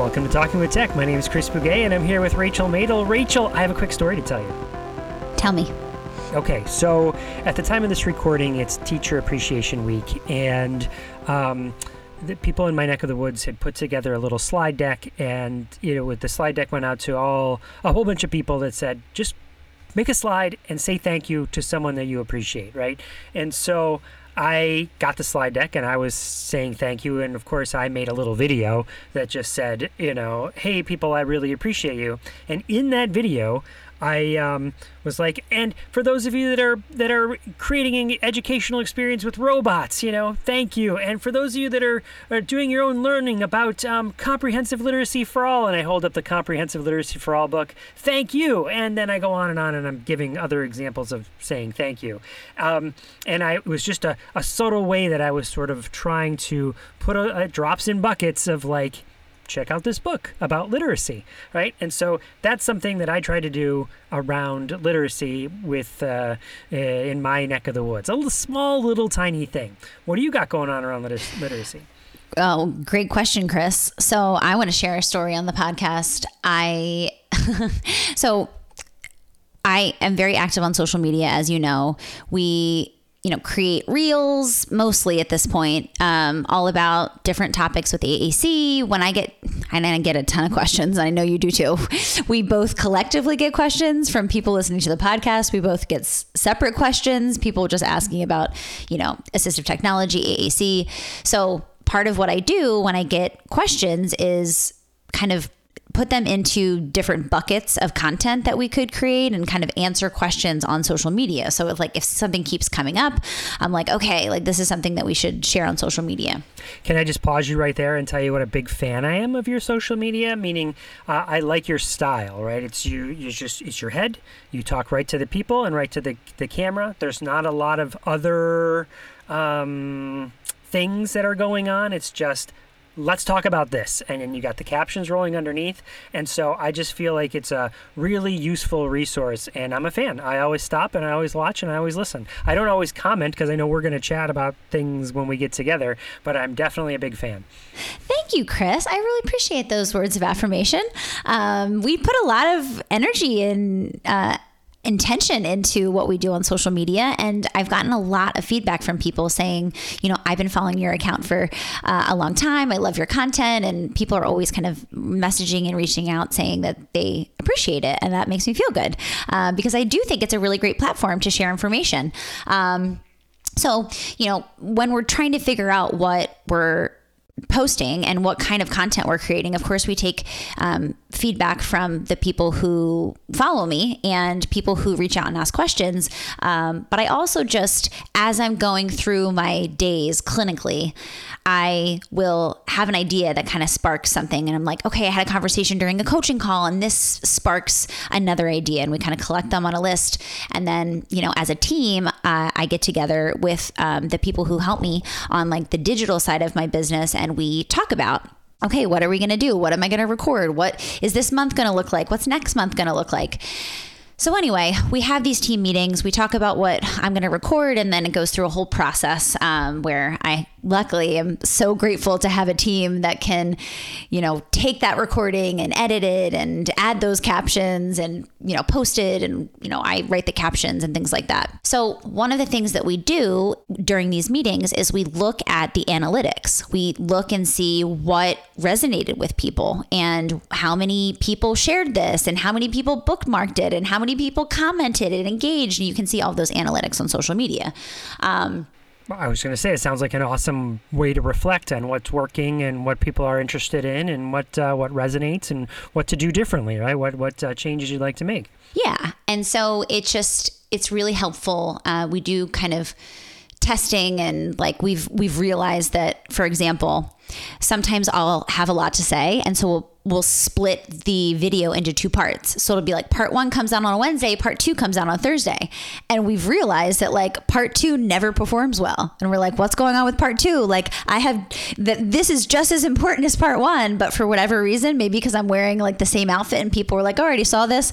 Welcome to Talking with Tech. My name is Chris Bugaj, and I'm here with Rachel Madel. Rachel, I have a quick story to tell you. Tell me. Okay, so at the time of this recording, it's Teacher Appreciation Week, and um, the people in my neck of the woods had put together a little slide deck, and you know, with the slide deck went out to all a whole bunch of people that said, just make a slide and say thank you to someone that you appreciate, right? And so I got the slide deck and I was saying thank you. And of course, I made a little video that just said, you know, hey, people, I really appreciate you. And in that video, I um, was like, and for those of you that are that are creating an educational experience with robots, you know, thank you. And for those of you that are, are doing your own learning about um, comprehensive literacy for all, and I hold up the comprehensive literacy for all book, thank you. And then I go on and on, and I'm giving other examples of saying thank you. Um, and I it was just a, a subtle way that I was sort of trying to put a, a drops in buckets of like check out this book about literacy, right? And so that's something that I try to do around literacy with uh, in my neck of the woods. A little, small, little, tiny thing. What do you got going on around liter- literacy? Oh, great question, Chris. So I want to share a story on the podcast. I so I am very active on social media, as you know. We you know, create reels mostly at this point, um, all about different topics with AAC. When I get, and I get a ton of questions, I know you do too. We both collectively get questions from people listening to the podcast. We both get separate questions, people just asking about, you know, assistive technology, AAC. So part of what I do when I get questions is kind of put them into different buckets of content that we could create and kind of answer questions on social media. So like if something keeps coming up, I'm like, okay, like this is something that we should share on social media. Can I just pause you right there and tell you what a big fan I am of your social media? Meaning, uh, I like your style, right? It's you. You just it's your head. You talk right to the people and right to the the camera. There's not a lot of other um, things that are going on. It's just let's talk about this. And then you got the captions rolling underneath. And so I just feel like it's a really useful resource. And I'm a fan. I always stop and I always watch and I always listen. I don't always comment because I know we're going to chat about things when we get together, but I'm definitely a big fan. Thank you, Chris. I really appreciate those words of affirmation. Um, we put a lot of energy in. Uh, intention into what we do on social media. And I've gotten a lot of feedback from people saying, you know, I've been following your account for uh, a long time. I love your content. And people are always kind of messaging and reaching out saying that they appreciate it. And that makes me feel good uh, because I do think it's a really great platform to share information. Um, so, you know, when we're trying to figure out what we're posting and what kind of content we're creating. Of course, we take um, feedback from the people who follow me and people who reach out and ask questions. Um, but I also just, as I'm going through my days clinically, I will have an idea that kind of sparks something. And I'm like, okay, I had a conversation during a coaching call and this sparks another idea. And we kind of collect them on a list. And then, you know, as a team, uh, I get together with um, the people who help me on like the digital side of my business and we talk about okay, what are we going to do? What am I going to record? What is this month going to look like? What's next month going to look like? So, anyway, we have these team meetings. We talk about what I'm going to record, and then it goes through a whole process um, where I luckily I'm so grateful to have a team that can, you know, take that recording and edit it and add those captions and, you know, post it. And, you know, I write the captions and things like that. So, one of the things that we do during these meetings is we look at the analytics. We look and see what resonated with people and how many people shared this and how many people bookmarked it and how many people commented and engaged. And you can see all those analytics on social media. Um, I was going to say it sounds like an awesome way to reflect on what's working and what people are interested in and what uh, what resonates and what to do differently, right? What what uh, changes you'd like to make. Yeah, and so it just it's really helpful. Uh, we do kind of testing and like we've we've realized that for example sometimes I'll have a lot to say and so we'll we'll split the video into two parts. So it'll be like part 1 comes out on a Wednesday, part 2 comes out on Thursday. And we've realized that like part 2 never performs well. And we're like what's going on with part 2? Like I have that this is just as important as part 1, but for whatever reason, maybe because I'm wearing like the same outfit and people were like, oh, "I already saw this."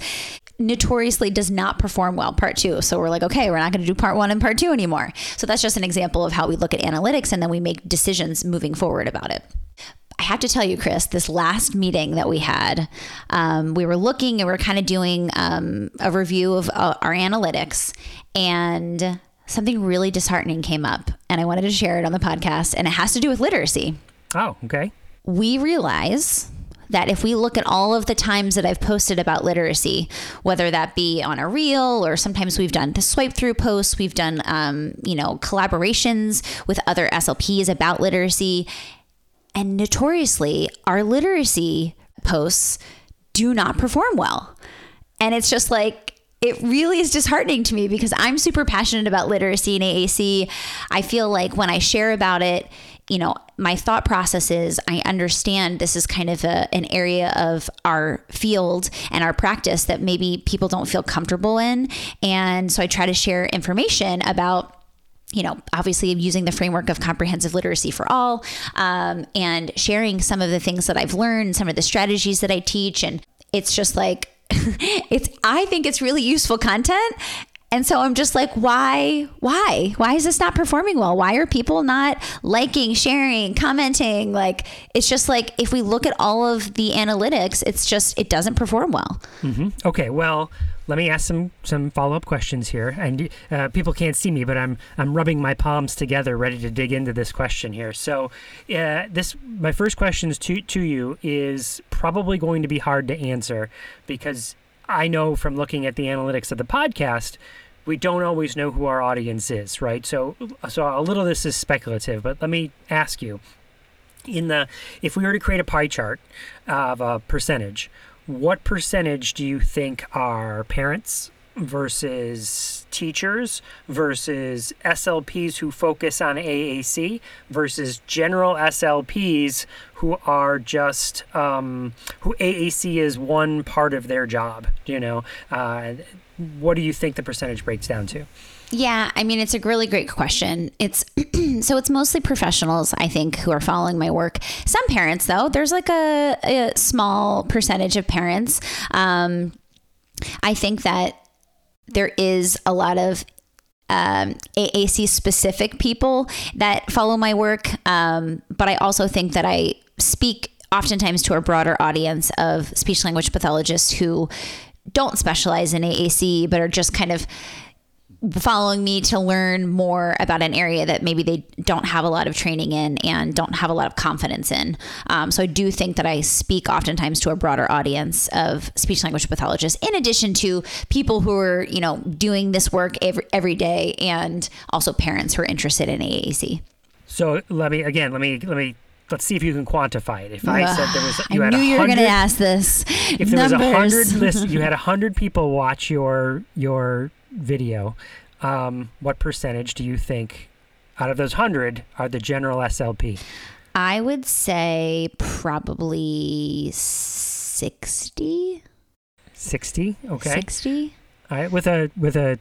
notoriously does not perform well part two. So we're like, okay, we're not going to do part one and part two anymore. So that's just an example of how we look at analytics and then we make decisions moving forward about it. I have to tell you, Chris, this last meeting that we had, um, we were looking and we are kind of doing um, a review of uh, our analytics, and something really disheartening came up, and I wanted to share it on the podcast, and it has to do with literacy. Oh, okay. We realize that if we look at all of the times that I've posted about literacy, whether that be on a reel or sometimes we've done the swipe through posts, we've done, um, you know, collaborations with other SLPs about literacy. And notoriously, our literacy posts do not perform well. And it's just like, it really is disheartening to me because I'm super passionate about literacy and AAC. I feel like when I share about it, you know, my thought process is I understand this is kind of a, an area of our field and our practice that maybe people don't feel comfortable in. And so I try to share information about you know, obviously using the framework of comprehensive literacy for all um, and sharing some of the things that I've learned, some of the strategies that I teach. And it's just like, it's, I think it's really useful content. And so I'm just like, why, why, why is this not performing well? Why are people not liking, sharing, commenting? Like, it's just like, if we look at all of the analytics, it's just, it doesn't perform well. Mm-hmm. Okay. Well, let me ask some, some follow up questions here. And uh, people can't see me, but I'm, I'm rubbing my palms together, ready to dig into this question here. So, uh, this, my first question to, to you is probably going to be hard to answer because I know from looking at the analytics of the podcast, we don't always know who our audience is, right? So, so a little of this is speculative, but let me ask you: in the if we were to create a pie chart of a percentage, what percentage do you think are parents versus teachers versus SLPs who focus on AAC versus general SLPs who are just um, who AAC is one part of their job. You know, uh, what do you think the percentage breaks down to? Yeah, I mean, it's a really great question. It's so it's mostly professionals, I think, who are following my work. Some parents, though, there's like a, a small percentage of parents. Um, I think that there is a lot of um, AAC specific people that follow my work. Um, but I also think that I speak oftentimes to a broader audience of speech language pathologists who don't specialize in AAC, but are just kind of following me to learn more about an area that maybe they don't have a lot of training in and don't have a lot of confidence in. Um, so I do think that I speak oftentimes to a broader audience of speech language pathologists, in addition to people who are you know doing this work every every day, and also parents who are interested in AAC. So let me again. Let me let me let's see if you can quantify it. If I said there was, you I had knew you were going to ask this. If there Numbers. was a hundred, list, you had a hundred people watch your your video, um, what percentage do you think out of those 100 are the general SLP? I would say probably 60. 60, okay. 60. All right, with a with a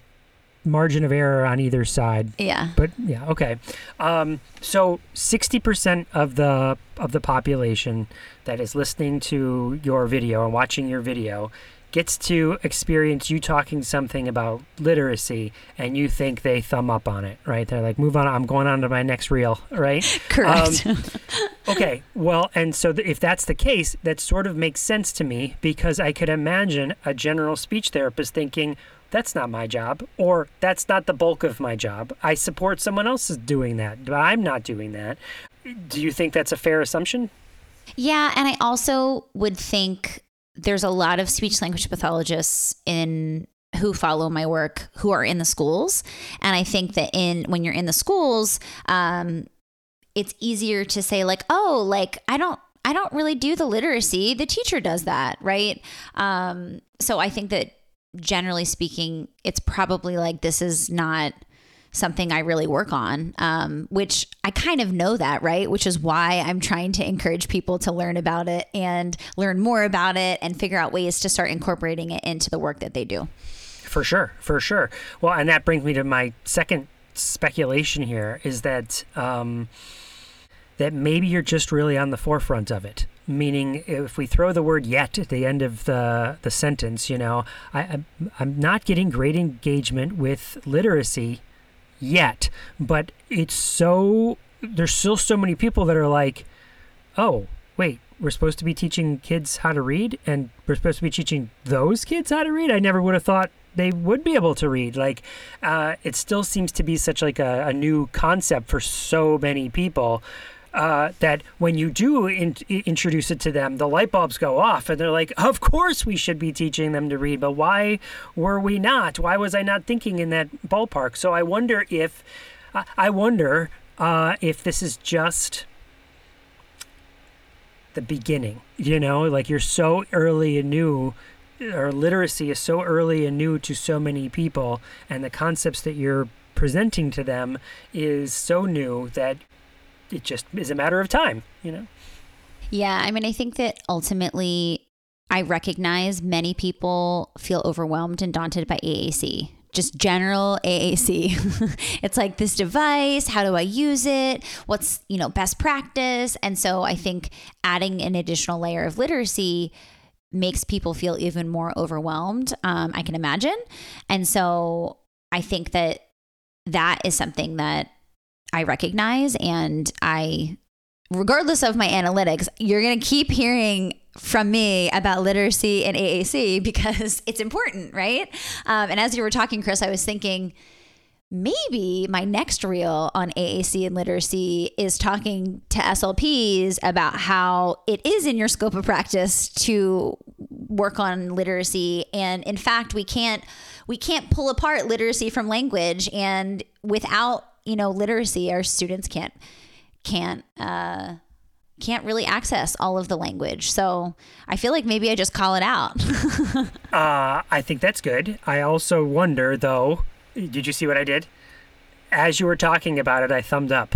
margin of error on either side. Yeah. But yeah, okay. Um, so 60% of the of the population that is listening to your video and watching your video gets to experience you talking something about literacy and you think they thumb up on it, right? They're like, move on, I'm going on to my next reel, right? Correct. Um, okay, well, and so th- if that's the case, that sort of makes sense to me because I could imagine a general speech therapist thinking, that's not my job, or that's not the bulk of my job. I support someone else is doing that, but I'm not doing that. Do you think that's a fair assumption? Yeah, and I also would think there's a lot of speech language pathologists in who follow my work who are in the schools. And i think that in when you're in the schools um, it's easier to say like oh like i don't i don't really do the literacy. The teacher does that right? Um, so i think that generally speaking it's probably like this is not something I really work on, um, which I kind of know that, right? Which is why I'm trying to encourage people to learn about it and learn more about it and figure out ways to start incorporating it into the work that they do. For sure, for sure. Well, and that brings me to my second speculation here is that um, that maybe you're just really on the forefront of it meaning if we throw the word yet at the end of the, the sentence, you know, I, I'm not getting great engagement with literacy yet, but it's so there's still so many people that are like, oh, wait, we're supposed to be teaching kids how to read, and we're supposed to be teaching those kids how to read. I never would have thought they would be able to read. Like, uh, it still seems to be such like a, a new concept for so many people. Uh, that when you do in, introduce it to them, the light bulbs go off, and they're like, "Of course we should be teaching them to read, but why were we not? Why was I not thinking in that ballpark?" So I wonder if, I wonder uh, if this is just the beginning. You know, like you're so early and new, or literacy is so early and new to so many people, and the concepts that you're presenting to them is so new that it just is a matter of time, you know? Yeah. I mean, I think that ultimately I recognize many people feel overwhelmed and daunted by AAC. Just general AAC. it's like this device, how do I use it? What's, you know, best practice? And so I think adding an additional layer of literacy makes people feel even more overwhelmed, um, I can imagine. And so I think that that is something that I recognize and I regardless of my analytics, you're going to keep hearing from me about literacy and AAC because it's important, right? Um, and as you were talking, Chris, I was thinking maybe my next reel on AAC and literacy is talking to SLPs about how it is in your scope of practice to work on literacy and in fact we can't we can't pull apart literacy from language and without you know literacy our students can't can't uh can't really access all of the language. So i feel like maybe i just call it out. Uh i think that's good. I also wonder though did you see what i did? As you were talking about it i thumbed up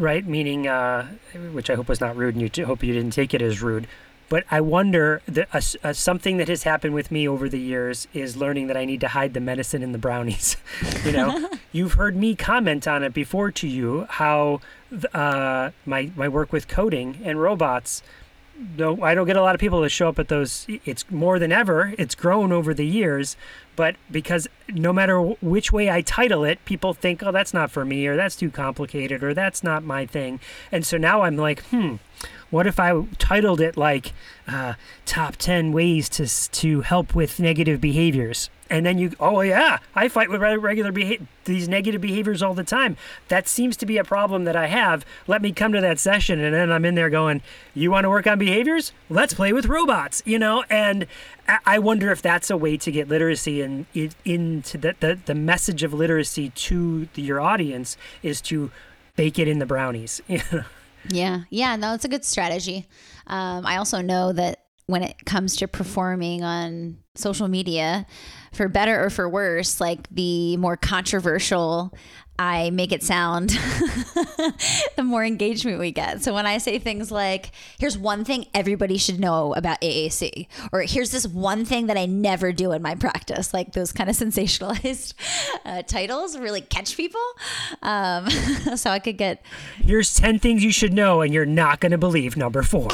right? Meaning uh which i hope was not rude and you hope you didn't take it as rude but I wonder that uh, uh, something that has happened with me over the years is learning that I need to hide the medicine in the brownies. you know, you've heard me comment on it before to you how uh, my my work with coding and robots. No, I don't get a lot of people to show up at those. It's more than ever. It's grown over the years, but because no matter which way I title it, people think, "Oh, that's not for me," or "That's too complicated," or "That's not my thing." And so now I'm like, "Hmm, what if I titled it like uh, "Top Ten Ways to to Help with Negative Behaviors"? And then you, oh yeah, I fight with regular beha- these negative behaviors all the time. That seems to be a problem that I have. Let me come to that session, and then I'm in there going, "You want to work on behaviors? Let's play with robots," you know. And I wonder if that's a way to get literacy and in, into the, the the message of literacy to the, your audience is to bake it in the brownies. You know? Yeah. Yeah. No, it's a good strategy. Um, I also know that when it comes to performing on social media, for better or for worse, like the more controversial I make it sound, the more engagement we get. So when I say things like, here's one thing everybody should know about AAC, or here's this one thing that I never do in my practice, like those kind of sensationalized uh, titles really catch people. Um, so I could get. Here's 10 things you should know, and you're not going to believe number four.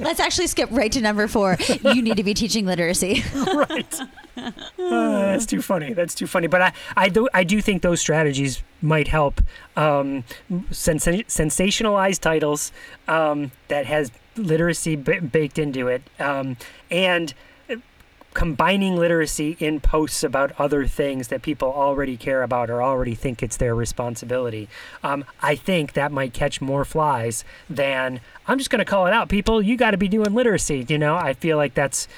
Let's actually skip right to number four. You need to be teaching literacy. right. Uh, that's too funny. That's too funny. But I, I do, I do think those strategies might help. Um, sens- sensationalized titles um, that has literacy b- baked into it, um, and combining literacy in posts about other things that people already care about or already think it's their responsibility. Um, I think that might catch more flies than I'm just going to call it out. People, you got to be doing literacy. You know, I feel like that's.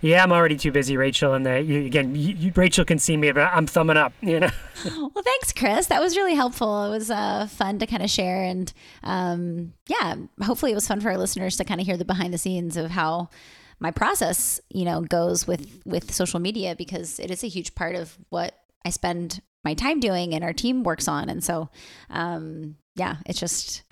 Yeah, I'm already too busy, Rachel. And the, you, again, you, you, Rachel can see me, but I'm thumbing up. You know. well, thanks, Chris. That was really helpful. It was uh, fun to kind of share, and um, yeah, hopefully, it was fun for our listeners to kind of hear the behind the scenes of how my process, you know, goes with with social media because it is a huge part of what I spend my time doing and our team works on. And so, um, yeah, it's just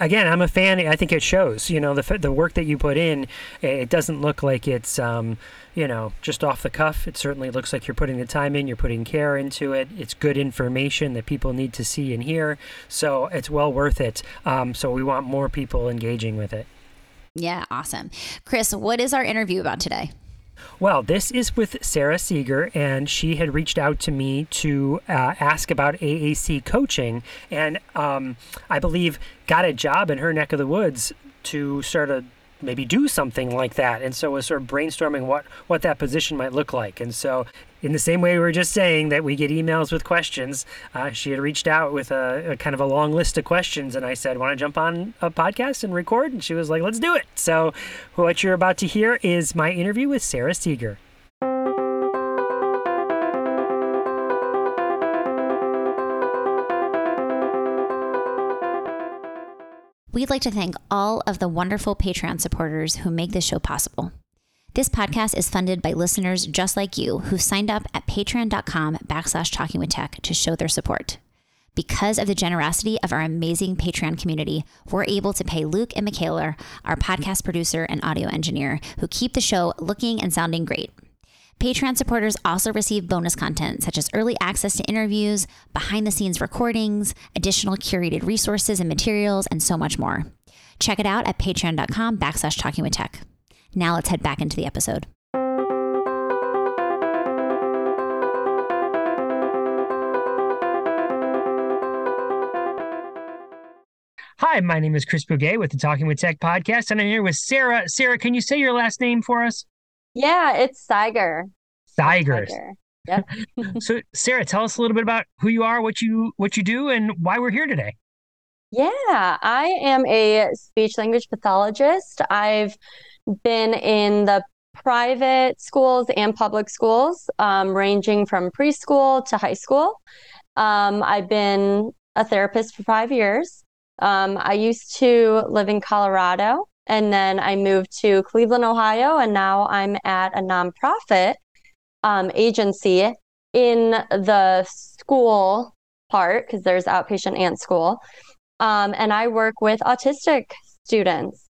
again, I'm a fan. I think it shows. You know, the the work that you put in, it doesn't look like it's um, you know just off the cuff. It certainly looks like you're putting the time in. You're putting care into it. It's good information that people need to see and hear. So it's well worth it. Um, so we want more people engaging with it. Yeah, awesome. Chris, what is our interview about today? Well, this is with Sarah Seiger, and she had reached out to me to uh, ask about AAC coaching, and um, I believe got a job in her neck of the woods to sort of maybe do something like that. And so was sort of brainstorming what what that position might look like. And so in the same way we were just saying that we get emails with questions, uh, she had reached out with a, a, kind of a long list of questions, and I said, "Want to jump on a podcast and record?" And she was like, "Let's do it." So what you're about to hear is my interview with Sarah Seiger. We'd like to thank all of the wonderful Patreon supporters who make this show possible. This podcast is funded by listeners just like you who signed up at patreon.com backslash talking with tech to show their support. Because of the generosity of our amazing Patreon community, we're able to pay Luke and Michaela, our podcast producer and audio engineer, who keep the show looking and sounding great. Patreon supporters also receive bonus content such as early access to interviews, behind the scenes recordings, additional curated resources and materials, and so much more. Check it out at patreon.com backslash talking with tech. Now let's head back into the episode. Hi, my name is Chris Bugaj with the Talking with Tech podcast, and I'm here with Sarah. Sarah, can you say your last name for us? Yeah, it's Seiger. Seiger. Yep. so, Sarah, tell us a little bit about who you are, what you what you do, and why we're here today. Yeah, I am a speech language pathologist. I've been in the private schools and public schools, um, ranging from preschool to high school. Um, I've been a therapist for five years. Um, I used to live in Colorado and then I moved to Cleveland, Ohio, and now I'm at a nonprofit um, agency in the school part because there's outpatient and school. Um, and I work with autistic students.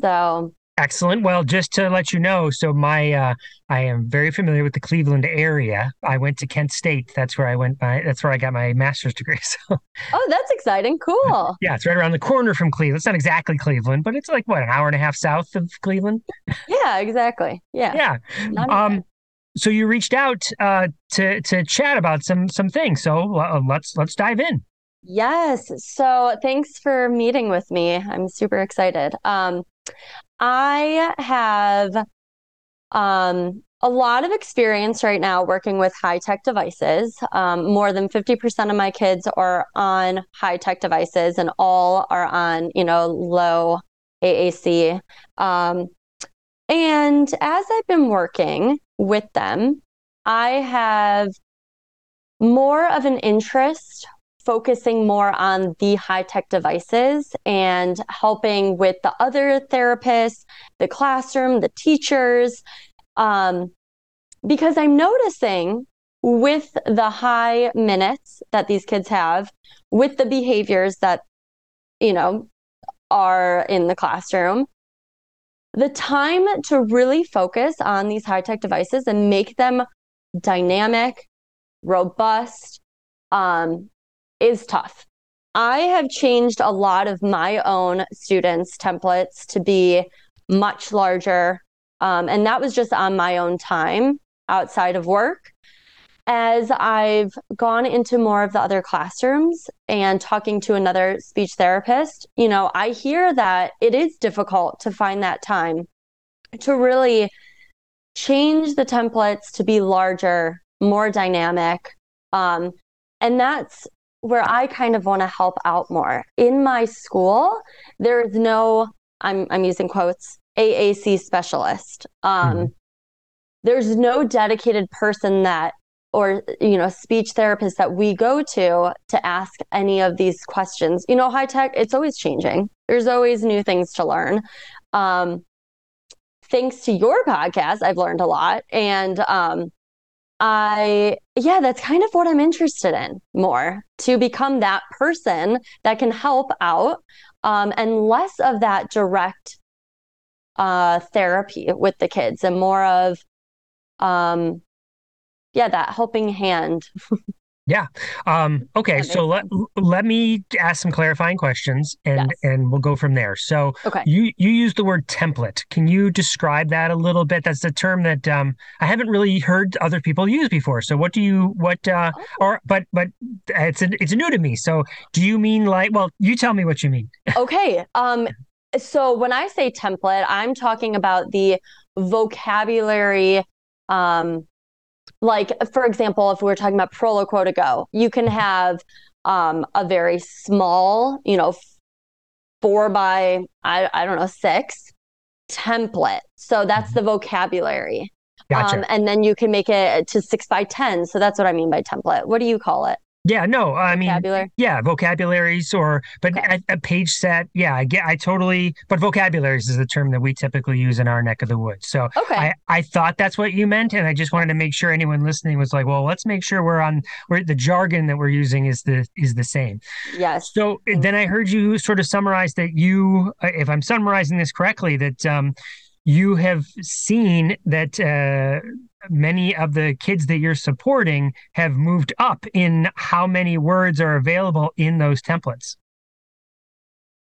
So Excellent. Well, just to let you know, so my uh, I am very familiar with the Cleveland area. I went to Kent State. That's where I went. My that's where I got my master's degree. So. Oh, that's exciting! Cool. yeah, it's right around the corner from Cleveland. It's not exactly Cleveland, but it's like what an hour and a half south of Cleveland. Yeah, exactly. Yeah. Yeah. Um. So you reached out uh, to to chat about some some things. So uh, let's let's dive in. Yes. So thanks for meeting with me. I'm super excited. Um, I have um, a lot of experience right now working with high tech devices. Um, more than 50% of my kids are on high tech devices, and all are on, you know, low AAC. Um, and as I've been working with them, I have more of an interest focusing more on the high tech devices and helping with the other therapists, the classroom, the teachers. Um, because I'm noticing with the high minutes that these kids have, with the behaviors that, you know, are in the classroom, the time to really focus on these high tech devices and make them dynamic, robust, um, is tough. I have changed a lot of my own students' templates to be much larger. Um, and that was just on my own time outside of work. As I've gone into more of the other classrooms and talking to another speech therapist, you know, I hear that it is difficult to find that time to really change the templates to be larger, more dynamic. Um, and that's where I kind of want to help out more. In my school, there is no, I'm, I'm using quotes, AAC specialist. Um, mm-hmm. There's no dedicated person that, or, you know, speech therapist that we go to to ask any of these questions. You know, high tech, it's always changing. There's always new things to learn. Um, thanks to your podcast, I've learned a lot. And um, I, yeah, that's kind of what I'm interested in more to become that person that can help out um, and less of that direct uh, therapy with the kids and more of, um, yeah, that helping hand. Yeah. Um, okay. So let let me ask some clarifying questions, and yes. and we'll go from there. So okay. you you use the word template. Can you describe that a little bit? That's a term that um, I haven't really heard other people use before. So what do you what uh, oh. or but but it's a, it's new to me. So do you mean like? Well, you tell me what you mean. okay. Um, so when I say template, I'm talking about the vocabulary. Um, like for example, if we we're talking about Proloquo2Go, you can have um, a very small, you know, four by I, I don't know six template. So that's mm-hmm. the vocabulary. Gotcha. Um, and then you can make it to six by ten. So that's what I mean by template. What do you call it? Yeah, no, I mean, yeah, vocabularies or, but okay. a, a, page set. Yeah, I get, I totally, but vocabularies is the term that we typically use in our neck of the woods. So okay. I, I thought that's what you meant. And I just wanted to make sure anyone listening was like, well, let's make sure we're on, where the jargon that we're using is the, is the same. Yes. So then I heard you sort of summarize that you, uh, if I'm summarizing this correctly, that, um, you have seen that uh, many of the kids that you're supporting have moved up in how many words are available in those templates.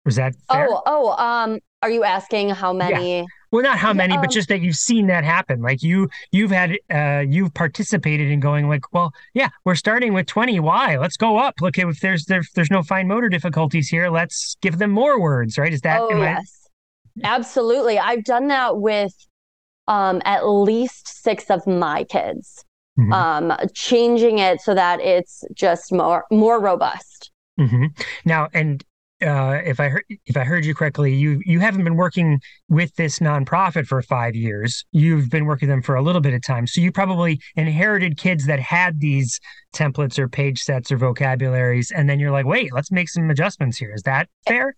Was that fair? Oh, oh, um, are you asking how many? Yeah. Well, not how many, um, but just that you've seen that happen. Like you, you've had, uh, you've participated in going like, well, yeah, we're starting with 20. Why? Let's go up. Look, if there's there, there's no fine motor difficulties here, let's give them more words, right? Is that? Oh, yes. Absolutely. I've done that with um, at least six of my kids, mm-hmm. um, changing it so that it's just more more robust. Mm-hmm. Now, and uh, if I heard if I heard you correctly, you you haven't been working with this nonprofit for five years. You've been working with them for a little bit of time, so you probably inherited kids that had these templates or page sets or vocabularies, and then you're like, wait, let's make some adjustments here. Is that fair?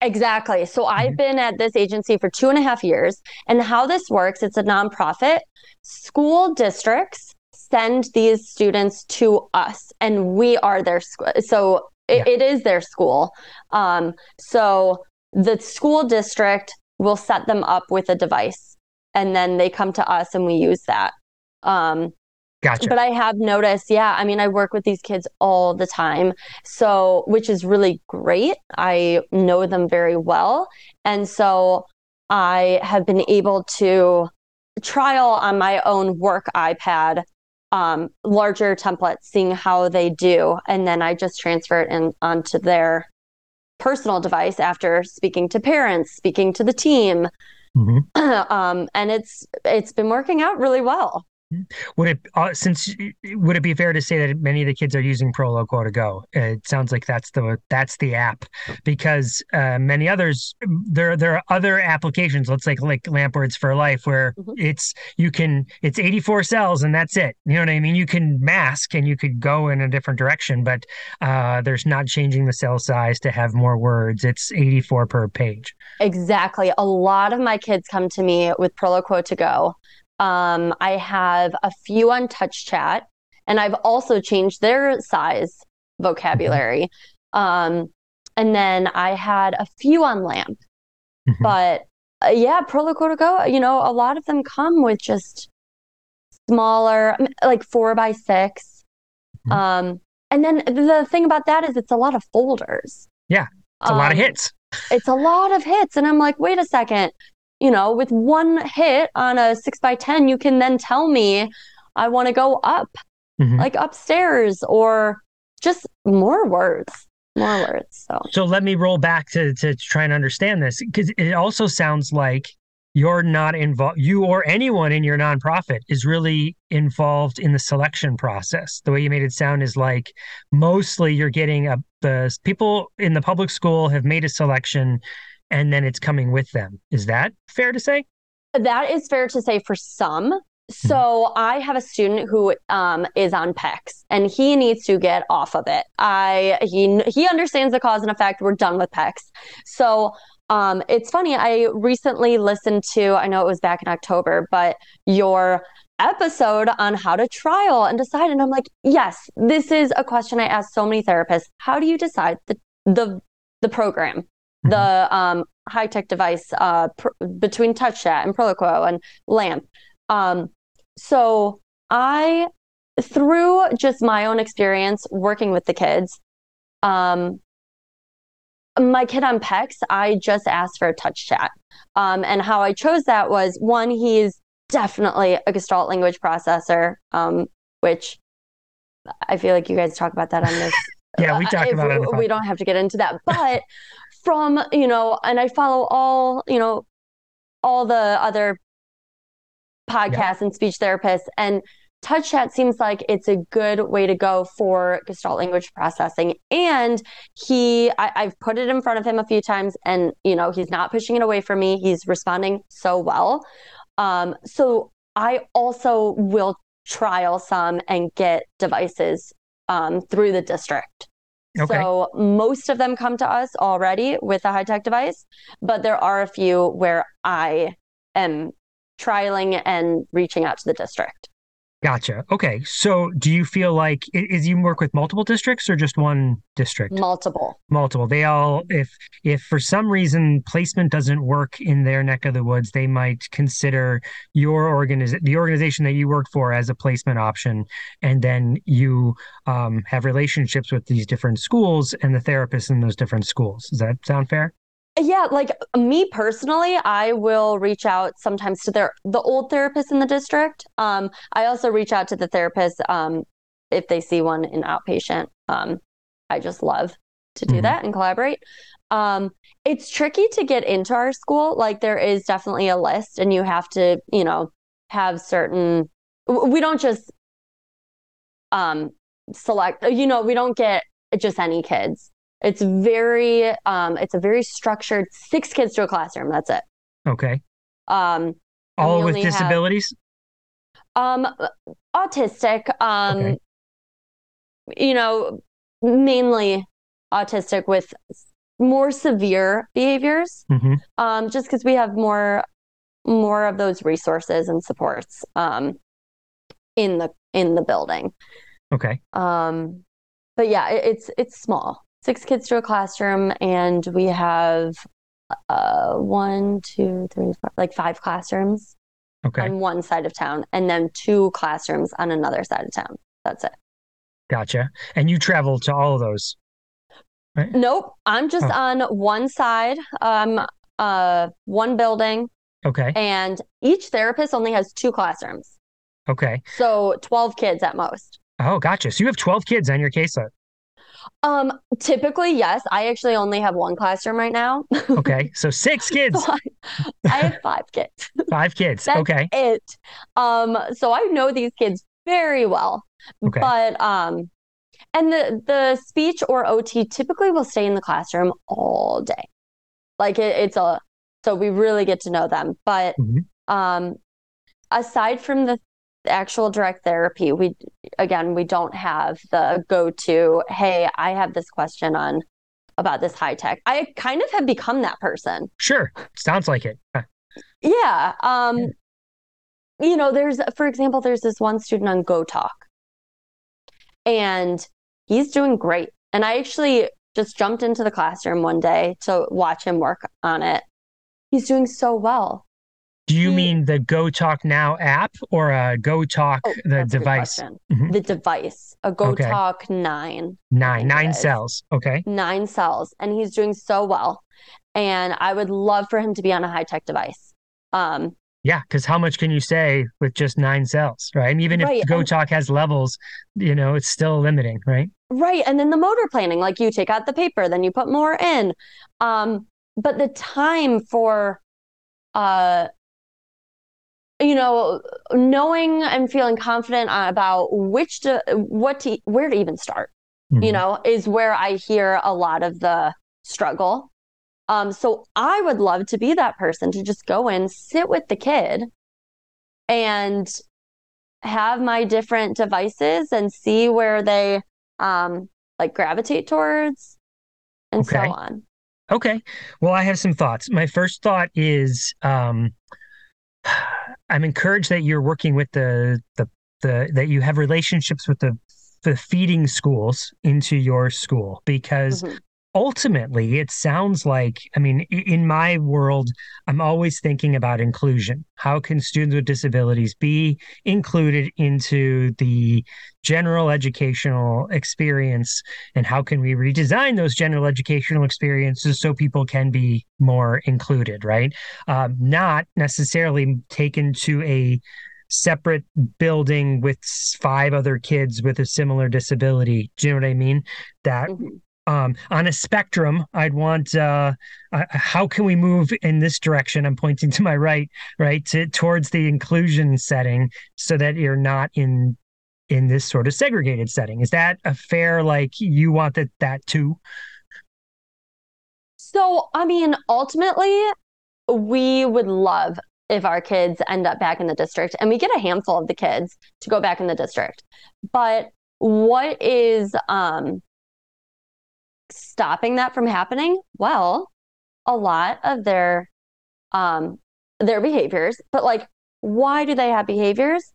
Exactly. So mm-hmm. I've been at this agency for two and a half years. And how this works, it's a nonprofit. School districts send these students to us, and we are their school. So it, yeah. it is their school. Um, so the school district will set them up with a device, and then they come to us and we use that. Um, Gotcha. But I have noticed, yeah, I mean, I work with these kids all the time. So, which is really great. I know them very well. And so I have been able to trial on my own work iPad um, larger templates, seeing how they do. And then I just transfer it in onto their personal device after speaking to parents, speaking to the team. Mm-hmm. um, and it's it's been working out really well. Would it uh, since would it be fair to say that many of the kids are using Proloquo2Go? It sounds like that's the that's the app because uh, many others there there are other applications. Let's like like LAMP Words for Life where mm-hmm. it's you can it's 84 cells and that's it. You know what I mean? You can mask and you could go in a different direction, but uh, there's not changing the cell size to have more words. It's 84 per page. Exactly. A lot of my kids come to me with Proloquo2Go um, I have a few on TouchChat, and I've also changed their size vocabulary. Um, and then I had a few on Lamp. Mm-hmm. But uh, yeah, go, you know, a lot of them come with just smaller, like four by 6 mm-hmm. Um, and then the thing about that is it's a lot of folders. Yeah, it's a um, lot of um, hits. it's a lot of hits. And I'm like, wait a second you know, with one hit on a six by 10, you can then tell me I want to go up, mm-hmm. like upstairs or just more words, more words. So, so let me roll back to, to try and understand this because it also sounds like you're not involved, you or anyone in your nonprofit is really involved in the selection process. The way you made it sound is like mostly you're getting a, the people in the public school have made a selection and then it's coming with them. Is that fair to say? That is fair to say for some. So I have a student who um, is on PECS and he needs to get off of it. I he he understands the cause and effect. We're done with PECS. So um, it's funny. I recently listened to. I know it was back in October, but your episode on how to trial and decide. And I'm like, yes, this is a question I ask so many therapists. How do you decide the the the program? Mm-hmm. the um, high tech device uh, pr- between TouchChat and Proloquo and LAMP. Um, so I, through just my own experience working with the kids, um, my kid on PECS, I just asked for a TouchChat. Um, and how I chose that was one, he's definitely a Gestalt language processor, um, which I feel like you guys talk about that on this. yeah, we talk about it. We don't have to get into that. But from, you know, and I follow all, you know, all the other podcasts and speech therapists and TouchChat seems like it's a good way to go for gestalt language processing. And he I, i've put it in front of him a few times and you know he's not pushing it away from me. He's responding so well. Um, so i also will trial some and get devices um, through the district Okay. so most of them come to us already with a high tech device, but there are a few where I am trialing and reaching out to the district. Gotcha. Okay. So do you feel like is you work with multiple districts or just one district? Multiple. multiple they all if if for some reason placement doesn't work in their neck of the woods they might consider your organiz- the organization that you work for as a placement option and then you um, have relationships with these different schools and the therapists in those different schools does that sound fair Yeah, like me personally, I will reach out sometimes to their the old therapist in the district. Um, I also reach out to the therapist um, if they see one in outpatient. Um, I just love to do Mhm. that and collaborate. Um, it's tricky to get into our school. Like there is definitely a list, and you have to, you know, have certain. We don't just um, select. You know, we don't get just any kids. It's very, um, it's a very structured six kids to a classroom. That's it. okay Um, all with only have- disabilities um, autistic. Um, Okay. you know, mainly autistic with more severe behaviors. hmm Um, just because we have more, more of those resources and supports. Um, in the in the building. okay Um, but yeah, it, it's it's small. Six kids to a classroom, and we have uh one, two, three, four, like five classrooms okay. on one side of town, and then two classrooms on another side of town. That's it. gotcha. And you travel to all of those Nope, I'm just Oh. on one side, um, uh, one building, okay. And each therapist only has two classrooms, okay. So twelve kids at most. oh gotcha. So you have 12 kids on your caseload Um, typically, yes. I actually only have one classroom right now. okay so six kids So I, I have five kids. five kids That's okay it. Um, so I know these kids very well. Okay. But um and the the speech or OT typically will stay in the classroom all day. Like it, it's a so we really get to know them. But Mhm. um aside from the actual direct therapy, we again we don't have the go to, hey, I have this question on about this high tech. I kind of have become that person. sure sounds like it Yeah. Um, you know, there's, for example, there's this one student on GoTalk, and he's doing great. And I actually just jumped into the classroom one day to watch him work on it. He's doing so well. Do you He- mean the GoTalk Now app or a GoTalk Oh, the that's a good device? Mhm. The device, a Go Okay. Talk 9, Nine, nine cells. Okay. nine cells, and he's doing so well. And I would love for him to be on a high tech device. Um, Yeah, because how much can you say with just nine cells, right? And even Right, if GoTalk has levels, you know, it's still limiting, right? Right. And then the motor planning, like you take out the paper, then you put more in. Um, but the time for uh you know, knowing and feeling confident about which to what to where to even start, you Mhm. know, is where I hear a lot of the struggle. Um, so I would love to be that person to just go in, sit with the kid and have my different devices and see where they um like gravitate towards and Okay. so on. Okay. Well, I have some thoughts. My first thought is um I'm encouraged that you're working with the the the that you have relationships with the the feeding schools into your school because Mhm. Ultimately it sounds like i mean in my world i'm always thinking about inclusion. How can students with disabilities be included into the general educational experience? And how can we redesign those general educational experiences so people can be more included right? Um, not necessarily taken to a separate building with five other kids with a similar disability. Do you know what i mean? That Mhm. Um, on a spectrum, I'd want uh, uh, how can we move in this direction? I'm pointing to my right, right, to, towards the inclusion setting, so that you're not in in this sort of segregated setting. Is that a fair like you want that that too? So, I mean, ultimately, we would love if our kids end up back in the district and we get a handful of the kids to go back in the district. But what is um stopping that from happening? Well, a lot of their um their behaviors, but like why do they have behaviors?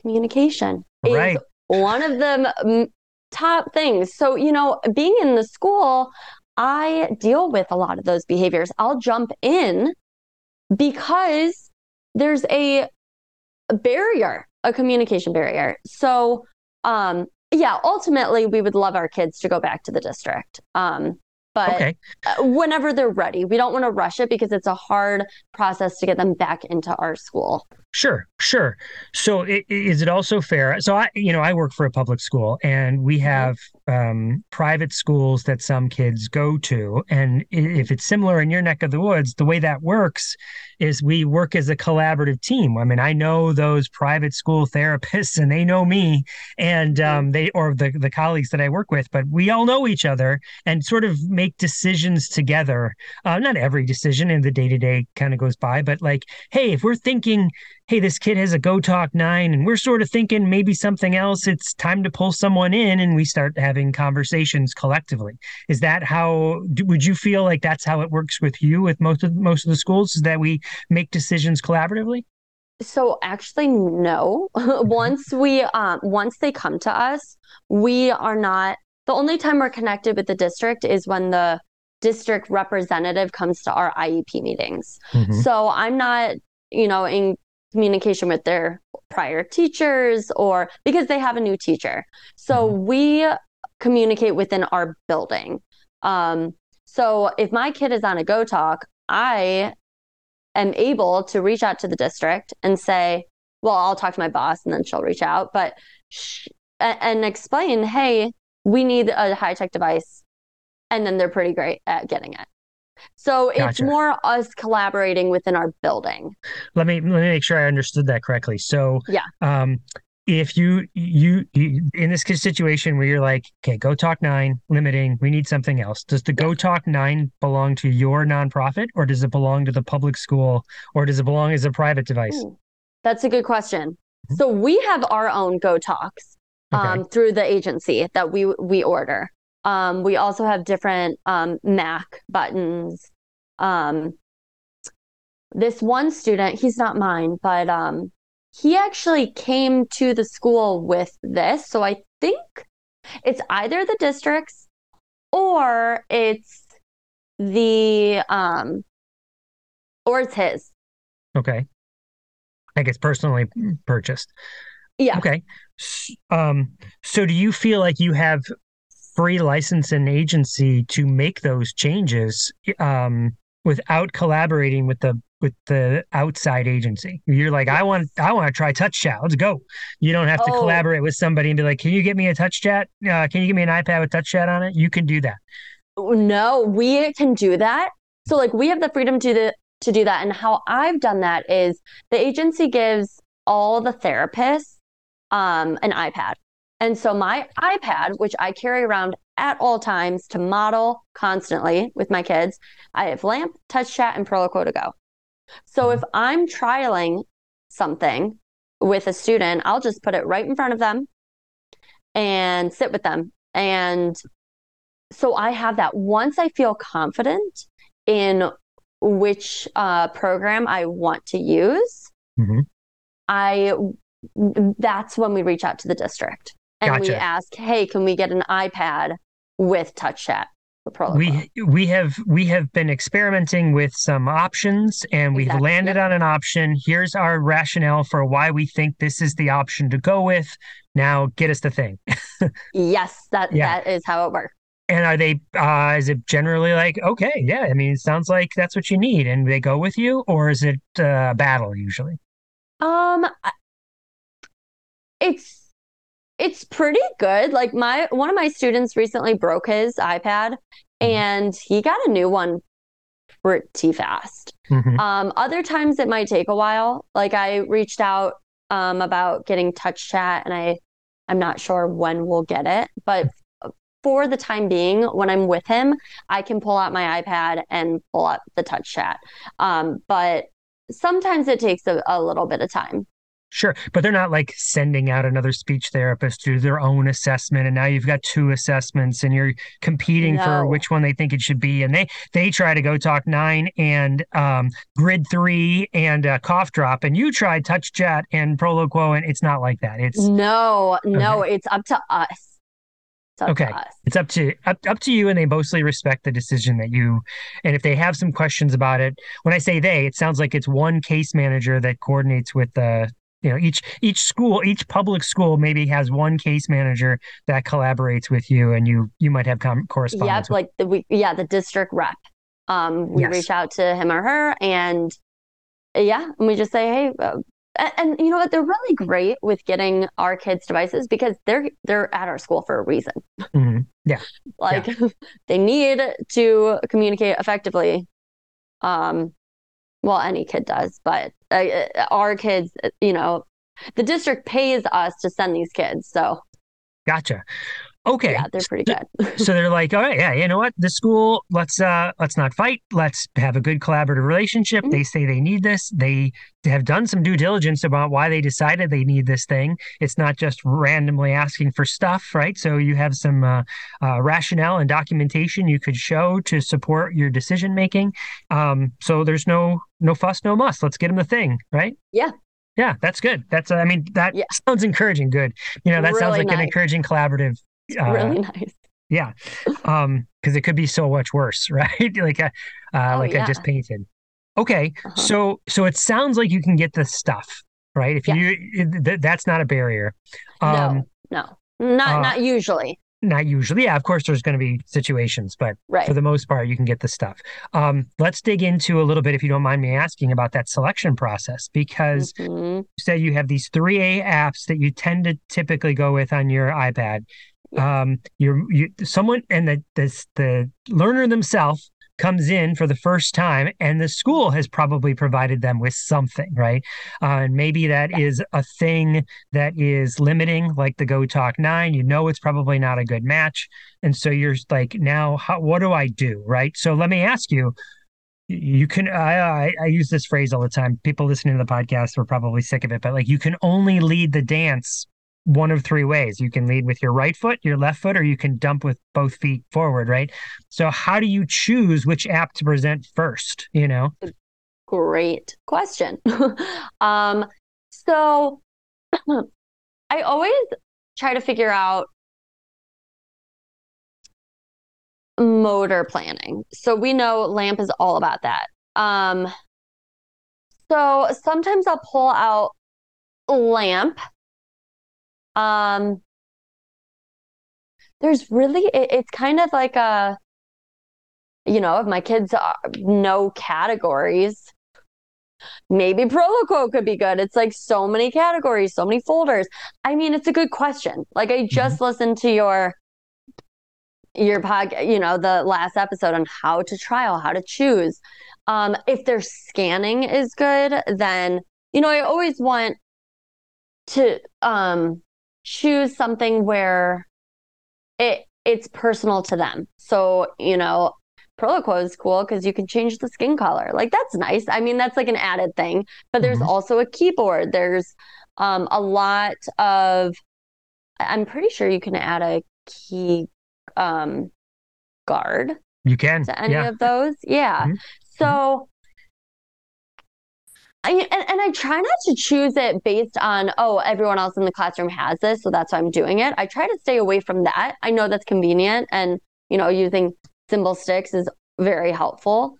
Communication right. is one of the top things. So, you know, being in the school, I deal with a lot of those behaviors. I'll jump in because there's a, a barrier, a communication barrier. So, um, yeah, ultimately, we would love our kids to go back to the district. Um, but okay. Uh, whenever they're ready, we don't want to rush it because it's a hard process to get them back into our school. Sure, sure. So it, is it also fair? So I, you know, I work for a public school, and we mm-hmm. have um, private schools that some kids go to, and if it's similar in your neck of the woods, the way that works is we work as a collaborative team. I mean, I know those private school therapists, and they know me, and mm-hmm. um, they or the the colleagues that I work with, but we all know each other and sort of make decisions together. Uh, not every decision in the day to day kind of goes by, but like, hey, if we're thinking hey, this kid has a GoTalk 9, and we're sort of thinking maybe something else. It's time to pull someone in, and we start having conversations collectively. Is that how? Would you feel like that's how it works with you with most of most of the schools? Is that we make decisions collaboratively? So actually, no. once we um, once they come to us, we are not. The only time we're connected with the district is when the district representative comes to our IEP meetings. Mm-hmm. So I'm not, you know, in communication with their prior teachers or because they have a new teacher. So mm-hmm. we communicate within our building. Um, so if my kid is on a GoTalk, I am able to reach out to the district and say, well, I'll talk to my boss and then she'll reach out, but sh- and explain, hey, we need a high tech device. And then they're pretty great at getting it. So gotcha. it's more us collaborating within our building. Let me let me make sure I understood that correctly. So yeah. Um, if you, you you in this situation where you're like, okay, GoTalk nine limiting, we need something else. Does the GoTalk nine belong to your nonprofit, or does it belong to the public school, or does it belong as a private device? Ooh, that's a good question. Mm-hmm. So we have our own GoTalks um, through the agency that we we order. Um, we also have different um, Mac buttons. Um, this one student, he's not mine, but um, he actually came to the school with this. So I think it's either the districts or it's the um or it's his. Okay. I guess personally purchased. Yeah. Okay. Um so do you feel like you have free license and agency to make those changes um, without collaborating with the with the outside agency. You're like, I want I want to try TouchChat. Let's go. You don't have to oh. collaborate with somebody and be like, can you get me a TouchChat? Uh, can you give me an iPad with TouchChat on it? You can do that. No, we can do that. So like we have the freedom to the to do that. And how I've done that is the agency gives all the therapists um, an iPad. And so my iPad, which I carry around at all times to model constantly with my kids, I have LAMP, Touch Chat, and Proloquo2Go. So if I'm trialing something with a student, I'll just put it right in front of them and sit with them. And so I have that. Once I feel confident in which uh, program I want to use, mm-hmm. I that's when we reach out to the district and gotcha. we ask, "Hey, can we get an iPad with TouchChat?" We we have we have been experimenting with some options and we've exactly. landed yep. on an option. Here's our rationale for why we think this is the option to go with. Now get us the thing. yes, that yeah. that is how it works. And are they uh is it generally like, okay, yeah, I mean it sounds like that's what you need and they go with you or is it uh, a battle usually? Um it's it's pretty good. Like my one of my students recently broke his iPad Mm-hmm. and he got a new one pretty fast. Mhm. Um, other times it might take a while. Like I reached out um, about getting TouchChat and I I'm not sure when we'll get it, but for the time being, when I'm with him, I can pull out my iPad and pull up the TouchChat. Um, but sometimes it takes a, a little bit of time. Sure, but they're not like sending out another speech therapist to do their own assessment, and now you've got two assessments, and you're competing for which one they think it should be, and they they try to GoTalk nine and um, grid three and uh, CoughDrop, and you try TouchChat and Proloquo, and it's not like that. It's No, no, it's up to us. It's up Okay. to us. it's up to up, up to you and they mostly respect the decision that you and if they have some questions about it when i say they it sounds like it's one case manager that coordinates with the you know each each school each public school maybe has one case manager that collaborates with you and you you might have com- correspondence Yep, like the we yeah, the district rep. Um, we Yes. reach out to him or her, and yeah, and we just say, hey, uh, and, and you know what? They're really great with getting our kids devices because they're they're at our school for a reason. with Mhm. Like they need to communicate effectively. Um, well, any kid does, but uh, uh, our kids, uh, you know, the district pays us to send these kids, so. Gotcha okay. Yeah, they're pretty good. so they're like all right yeah you know what? The school let's uh let's not fight. Let's have a good collaborative relationship. Mhm. they say they need this. They have done some due diligence about why they decided they need this thing. It's not just randomly asking for stuff right? So you have some uh, uh, rationale and documentation you could show to support your decision making um so there's no no fuss no muss. Let's get them the thing right? Yeah. yeah that's good. That's uh, i mean that Yeah. sounds encouraging good. You know that sounds Really like an encouraging collaborative uh, really nice. yeah. Um, because it could be so much worse, right? like uh, uh Oh, like I just painted. Okay. Uh-huh. So so it sounds like you can get the stuff, right? If you th- that's not a barrier. Um no, no, not uh, not usually. not usually. Yeah, of course there's going to be situations, but Right. for the most part you can get the stuff. Um let's dig into a little bit if you don't mind me asking about that selection process because Mhm. you said you have these 3A apps that you tend to typically go with on your iPad. Um, you're you someone and the this the learner themselves comes in for the first time, and the school has probably provided them with something, right? Uh, and maybe that is a thing that is limiting, like the GoTalk Nine. You know, it's probably not a good match, and so you're like, now, how, what do I do, right? So let me ask you you can I, I i use this phrase all the time people listening to the podcast are probably sick of it but like you can only lead the dance one of three ways you can lead with your right foot your left foot or you can dump with both feet forward right so how do you choose which app to present first you know Great question. um, so I always try to figure out motor planning. So we know LAMP is all about that. Um, so sometimes I'll pull out LAMP. Um, there's really, it, it's kind of like a, you know, if my kids are, know categories, maybe Proloquo could be good. It's like so many categories, so many folders. I mean, it's a good question. Like I just listened to your your pod, you know, the last episode on how to trial, how to choose. Um, if their scanning is good, then you know, I always want to um choose something where it it's personal to them. So, you know, Proloquo is cool because you can change the skin color. Like that's nice. I mean, that's like an added thing. But there's Mhm. also a keyboard. There's um, a lot of. I'm pretty sure you can add a key um, guard you can to any yeah of those. Yeah. Mhm. So. I, and, and I try not to choose it based on, oh, everyone else in the classroom has this, so that's why I'm doing it. I try to stay away from that. I know that's convenient and, you know, using SymbolStix is very helpful.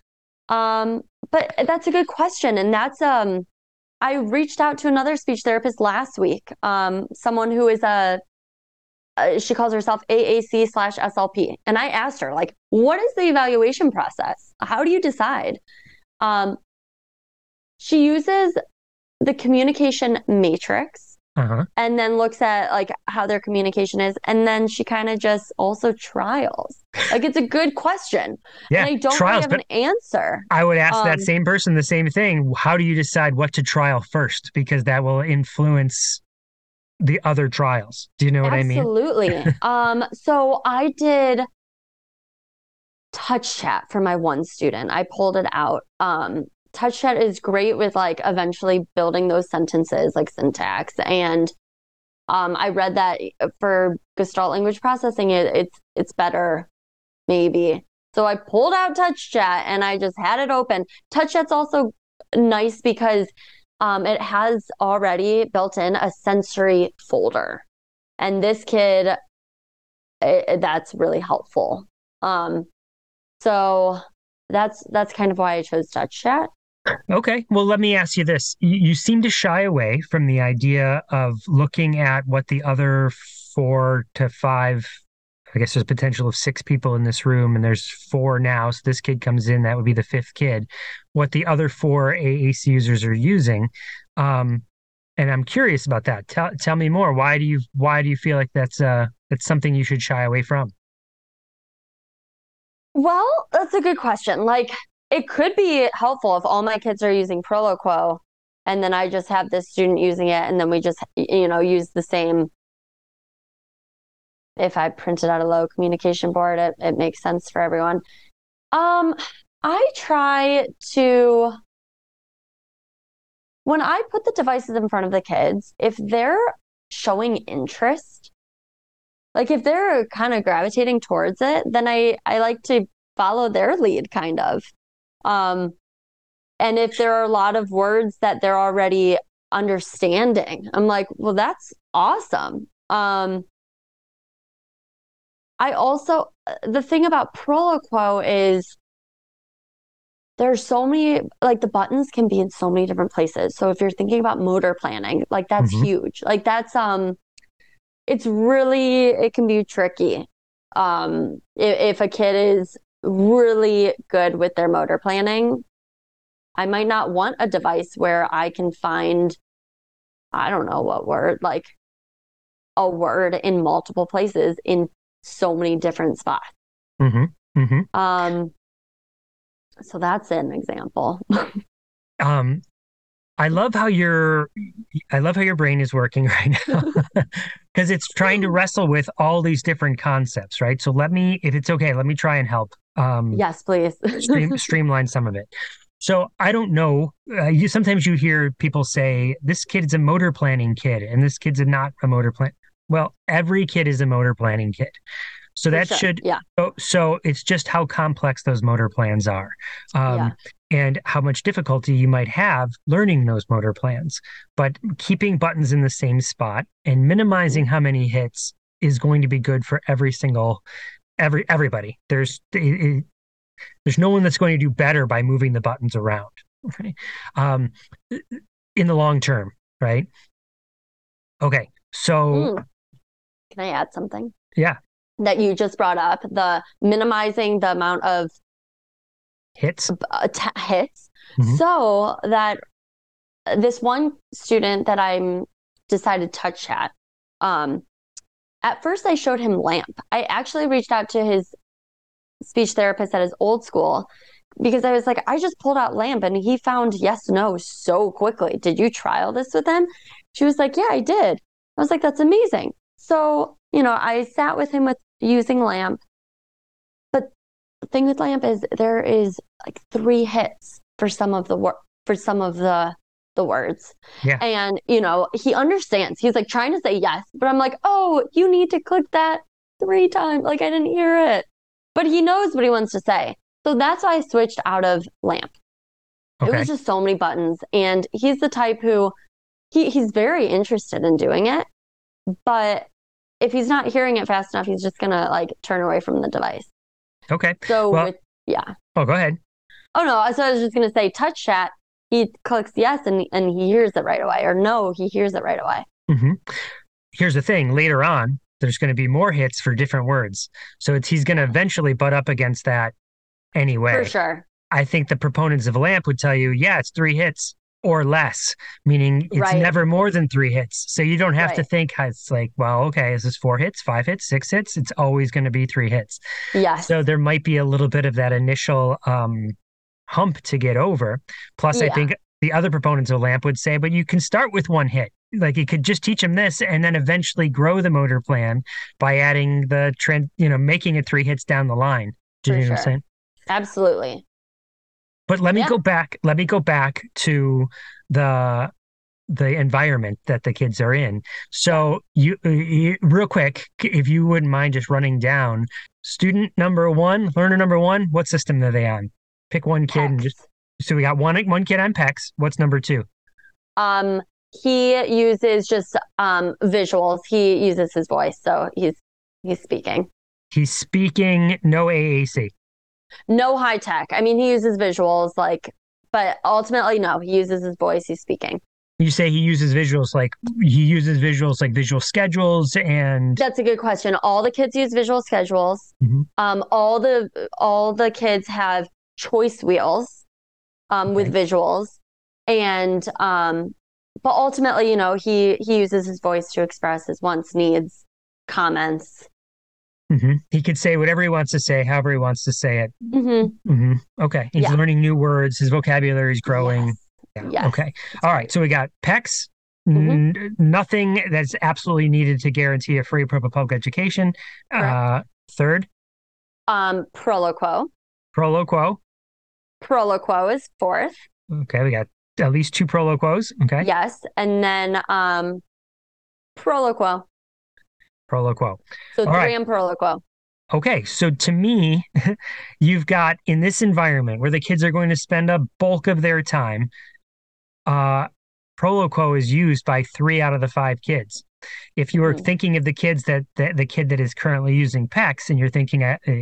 Um, but that's a good question. And that's, um, I reached out to another speech therapist last week, um, someone who is a, uh, she calls herself AAC slash SLP. And I asked her, like, what is the evaluation process? How do you decide? Um, she uses the communication matrix Uh-huh. and then looks at like how their communication is and then she kind of just also trials like it's a good question Yeah. and i don't trials, really have an answer I would ask that Um, same person the same thing. How do you decide what to trial first? Because that will influence the other trials. Do you know what I mean? absolutely um so i did TouchChat for my one student i pulled it out um TouchChat is great with like eventually building those sentences like syntax. And um i read that for gestalt language processing it, it's it's better maybe. So i pulled out TouchChat and i just had it open. TouchChat's also nice because um, it has already built in a sensory folder. And this kid eh, that's really helpful. Um, so that's that's kind of why i chose TouchChat Okay. Well, let me ask you this. You, seem to shy away from the idea of looking at what the other four to five, I guess there's potential of six people in this room, and there's four now. So this kid comes in, that would be the fifth kid. What the other four AAC users are using. Um, and I'm curious about that. Tell tell me more. Why do you why do you feel like that's uh that's something you should shy away from? well that's a good question like it could be helpful if all my kids are using Proloquo and then i just have this student using it and then we just you know use the same. If i printed out a low communication board it, it makes sense for everyone. Um i try to when i put the devices in front of the kids if they're showing interest like if they're kind of gravitating towards it then i i like to follow their lead kind of um and if there are a lot of words that they're already understanding i'm like well that's awesome. Um i also the thing about Proloquo is there's so many like the buttons can be in so many different places. So if you're thinking about motor planning like that's Mhm. huge. Like that's um it's really it can be tricky. Um if, if a kid is really good with their motor planning i might not want a device where i can find i don't know what word like a word in multiple places in so many different spots Mm-hmm. Mm-hmm. um so that's an example um i love how your i love how your brain is working right now because it's trying to wrestle with all these different concepts right? So let me if it's okay let me try and help um yes please. stream, streamline some of it. So i don't know uh, you sometimes you hear people say this kid's a motor planning kid and this kid's a not a motor plan well every kid is a motor planning kid. So that sure. should yeah. So, so it's just how complex those motor plans are. Um, Yeah. And how much difficulty you might have learning those motor plans. But keeping buttons in the same spot and minimizing how many hits is going to be good for every single every everybody. There's it, it- there's no one that's going to do better by moving the buttons around. Right? Um, in the long term, right? Okay, so Mm. can i add something yeah, that you just brought up the minimizing the amount of hits. uh, t- hits. Mhm. so that this one student that i'm decided TouchChat um at first i showed him LAMP. I actually reached out to his speech therapist at his old school because i was like i just pulled out LAMP and he found yes no so quickly. Did you trial this with him? She was like yeah i did. I was like that's amazing. So you know i sat with him with using LAMP thing with LAMP is there is like three hits for some of the wor- for some of the the words. Yeah. And you know, he understands. He's like trying to say yes, but I'm like, "Oh, you need to click that 3 times." Like I didn't hear it. But he knows what he wants to say. So that's why I switched out of LAMP. It was just so many buttons and he's the type who he he's very interested in doing it, but if he's not hearing it fast enough, he's just going to like turn away from the device. Okay. So Well- with yeah. Oh, go ahead. Oh no, so I was just gonna say TouchChat. He clicks yes and and he hears it right away, or no, he hears it right away. hmm Here's the thing: later on, there's going to be more hits for different words, so it's he's going to eventually butt up against that anyway. For sure. I think the proponents of LAMP would tell you, yeah, it's three hits, or less, meaning it's Right. never more than three hits. So you don't have to think it's like, well, okay, is this four hits, five hits, six hits? It's always going to be three hits. Yes. So there might be a little bit of that initial um, hump to get over. Plus, I think the other proponents of LAMP would say, but you can start with one hit. Like you could just teach them this and then eventually grow the motor plan by adding the trend, you know, making it three hits down the line. Do you For know what I'm saying? Absolutely. But let me Yeah. go back. Let me go back to the the environment that the kids are in. So you, uh, you real quick, if you wouldn't mind just running down student number one, learner number one. What system are they on? Pick one kid and just. So we got one one kid on PECS. What's number two? Um, he uses just um visuals. He uses his voice, so he's he's speaking. He's speaking no AAC. No high tech. I mean, he uses visuals, like, but ultimately, no. He uses his voice. He's speaking. You say he uses visuals like he uses visuals like visual schedules and That's a good question. All the kids use visual schedules. Mhm. Um, all the all the kids have choice wheels, um, with visuals, and um, but ultimately, you know, he he uses his voice to express his wants, needs, comments. Mhm. he could say whatever he wants to say, however he wants to say it. hmm hmm Okay. He's Yeah. learning new words. His vocabulary is growing. Yes. Yeah. Yes. Okay. All right. So we got PECS. Mhm. N- nothing that's absolutely needed to guarantee a free public education. Uh, third, Um, Proloquo. Proloquo. Proloquo is fourth. Okay. We got at least two Proloquos. Okay. Yes, and then um, Proloquo. Proloquo. So All right. three and Proloquo. Okay, so to me, you've got in this environment where the kids are going to spend a bulk of their time, uh, Proloquo is used by three out of the five kids. If you were Mhm. thinking of the kids that, that the kid that is currently using PECS, and you're thinking uh, uh,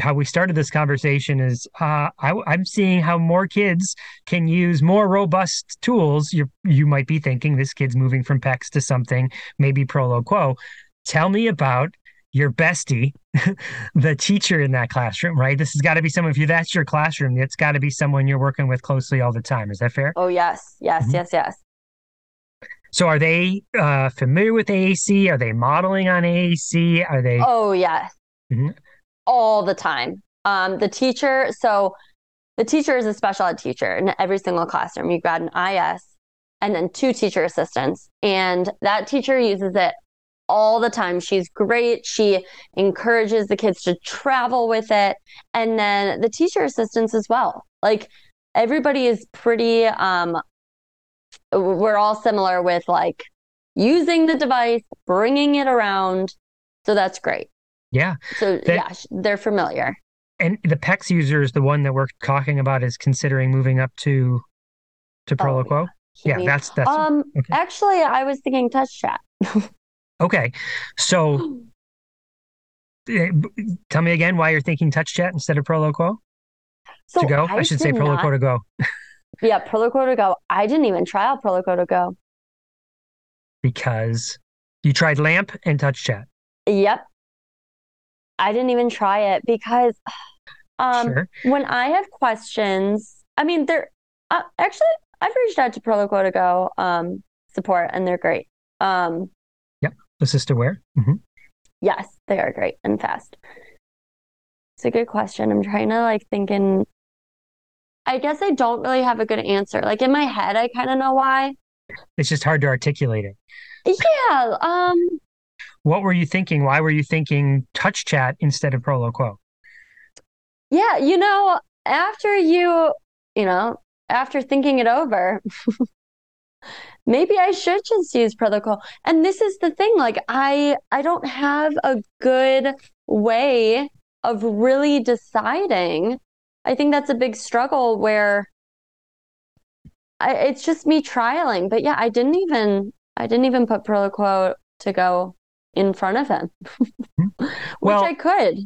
how we started this conversation is, uh, I, I'm seeing how more kids can use more robust tools. You you might be thinking this kid's moving from PECS to something maybe Proloquo. Tell me about your bestie the teacher in that classroom, right? This has got to be someone, if you that's your classroom, it's got to be someone you're working with closely all the time. Is that fair? Oh yes, yes, Mhm. yes, yes. So are they uh, familiar with AAC? Are they modeling on AAC? Are they? Oh yes, Mhm. all the time. Um, the teacher. So the teacher is a special ed teacher in every single classroom. You've got an IS and then two teacher assistants, and that teacher uses it all the time. She's great. She encourages the kids to travel with it, and then the teacher assistants as well. Like everybody is pretty. Um, we're all similar with like using the device, bringing it around. So that's great. yeah. So That- yeah, they're familiar. And the PECS user is the one that we're talking about is considering moving up to to Oh, Proloquo. yeah, that's that's um okay. actually I was thinking TouchChat. okay. So uh, tell me again why you're thinking TouchChat instead of Proloquo So to go. I, should say Proloquo not- to go Yeah, Proloquo2Go. I didn't even try out Proloquo2Go. because you tried LAMP and TouchChat. Yep. I didn't even try it because um sure. when I have questions, I mean they're uh, actually I've reached out to Proloquo2Go um support and they're great. Um AssistiveWare. hmm Yes, they are great and fast. It's a good question. I'm trying to like thinking. I guess I don't really have a good answer. Like in my head, I kind of know why. It's just hard to articulate it. Yeah. Um. What were you thinking? Why were you thinking TouchChat instead of Proloquo? Yeah. You know, after you, you know, after thinking it over, maybe I should just use Proloquo. And this is the thing. Like I, I don't have a good way of really deciding. I think that's a big struggle where I, it's just me trialing. But yeah, I didn't even I didn't even put Proloquo to go in front of him, hmm. which Well, I could.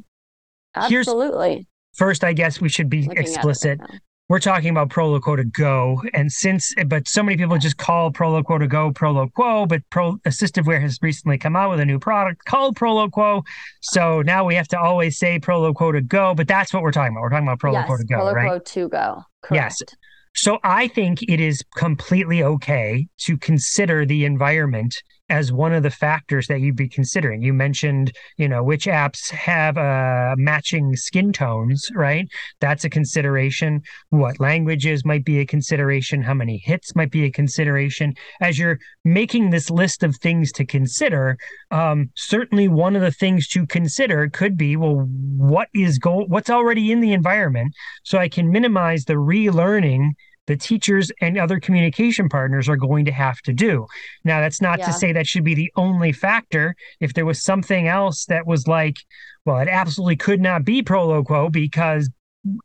Absolutely. First, I guess we should be Looking right explicit. We're talking about Proloquo2Go, and since but so many people just call Proloquo2Go Proloquo, but Pro assistive AssistiveWare has recently come out with a new product called Proloquo, so now we have to always say Proloquo2Go. But that's what we're talking about. We're talking about Proloquo yes, to go, Proloquo right? to go. Yes. Correct. So I think it is completely okay to consider the environment as one of the factors that you'd be considering. You mentioned, you know, which apps have uh, matching skin tones, right? That's a consideration. What languages might be a consideration? How many hits might be a consideration? As you're making this list of things to consider, um, certainly one of the things to consider could be, well, what is go? What's already in the environment, so I can minimize the relearning the teachers and other communication partners are going to have to do. Now, that's not yeah. to say that should be the only factor. If there was something else that was like, well, it absolutely could not be Proloquo because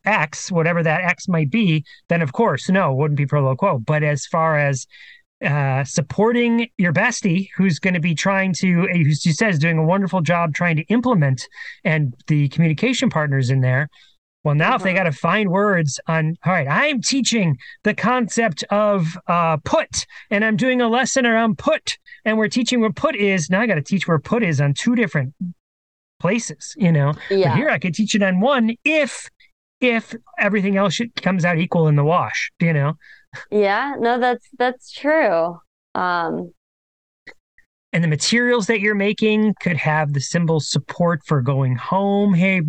X, whatever that X might be, then of course, no, it wouldn't be Proloquo. But as far as uh, supporting your bestie who's going to be trying to, who she says doing a wonderful job trying to implement and the communication partners in there, well, now if they uh-huh. got to find words on, all right, I'm teaching the concept of uh, put, and I'm doing a lesson around put, and we're teaching where put is. Now I got to teach where put is on two different places, you know. Yeah. But here I could teach it on one if if everything else comes out equal in the wash, you know. Yeah, no, that's that's true. Um, and the materials that you're making could have the symbol support for going home. Hey,